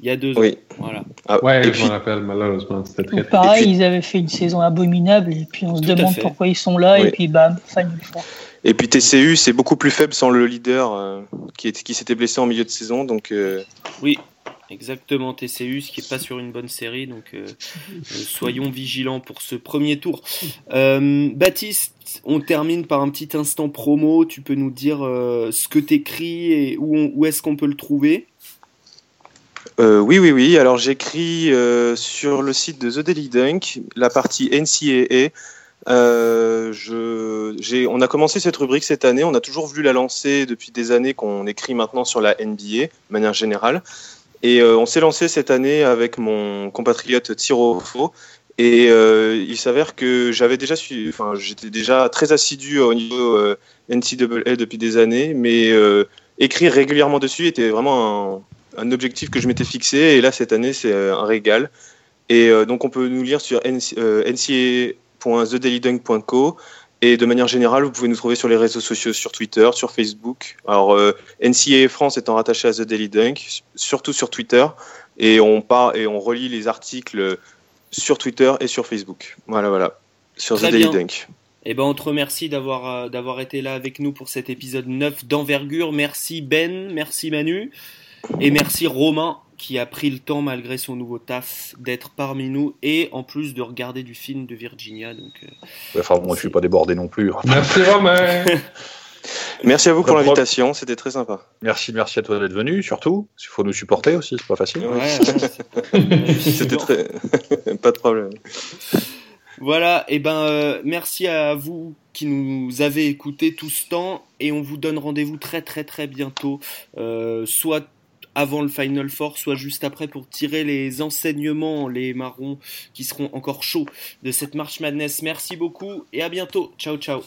Il y a deux ans. Oui. Voilà. Ah, Ouais, et je puis, m'en rappelle, malheureusement. C'était très pareil, puis- ils avaient fait une saison abominable et puis on se demande pourquoi ils sont là Oui. et puis bam, Four. et puis TCU, c'est beaucoup plus faible sans le leader euh, qui, est- qui s'était blessé en milieu de saison, donc euh, Oui, Exactement, TCU, qui n'est pas sur une bonne série, donc euh, soyons vigilants pour ce premier tour. Euh, Baptiste, on termine par un petit instant promo. Tu peux nous dire ce que tu écris et où, où est-ce qu'on peut le trouver? Oui, oui, oui. Alors j'écris sur le site de The Daily Dunk, la partie NCAA. je, on a commencé cette rubrique cette année. On a toujours voulu la lancer depuis des années qu'on écrit maintenant sur la NBA de manière générale. Et euh, on s'est lancé cette année avec mon compatriote Tirofo. Et euh, il s'avère que j'avais déjà su, enfin, j'étais déjà très assidu au niveau euh, NCAA depuis des années, mais écrire régulièrement dessus était vraiment un, objectif que je m'étais fixé. Et là, cette année, c'est un régal. Et donc, on peut nous lire sur nca.thedailydunk.co et de manière générale, vous pouvez nous trouver sur les réseaux sociaux, sur Twitter, sur Facebook. Alors, euh, NCAA France étant rattaché à The Daily Dunk, surtout sur Twitter. Et on, part, et on relie les articles sur Twitter et sur Facebook. Voilà, voilà. Sur The Daily Dunk. Eh ben, on te remercie d'avoir euh, d'avoir été là avec nous pour cet épisode 9 d'envergure. Merci Ben, merci Manu et merci Romain qui a pris le temps, malgré son nouveau taf, d'être parmi nous et en plus de regarder du film de Virginia. Donc, euh, enfin, moi, je suis pas débordé non plus. Merci Romain. Merci à vous pour l'invitation, c'était très sympa. Merci, merci à toi d'être venu, surtout. Il faut nous supporter aussi, c'est pas facile. c'était très. pas de problème. Voilà, et eh ben euh, merci à vous qui nous avez écouté tout ce temps et on vous donne rendez-vous très très très bientôt, euh, soit avant le Final Four, soit juste après pour tirer les enseignements, les marrons qui seront encore chauds de cette March Madness. Merci beaucoup et à bientôt. Ciao ciao.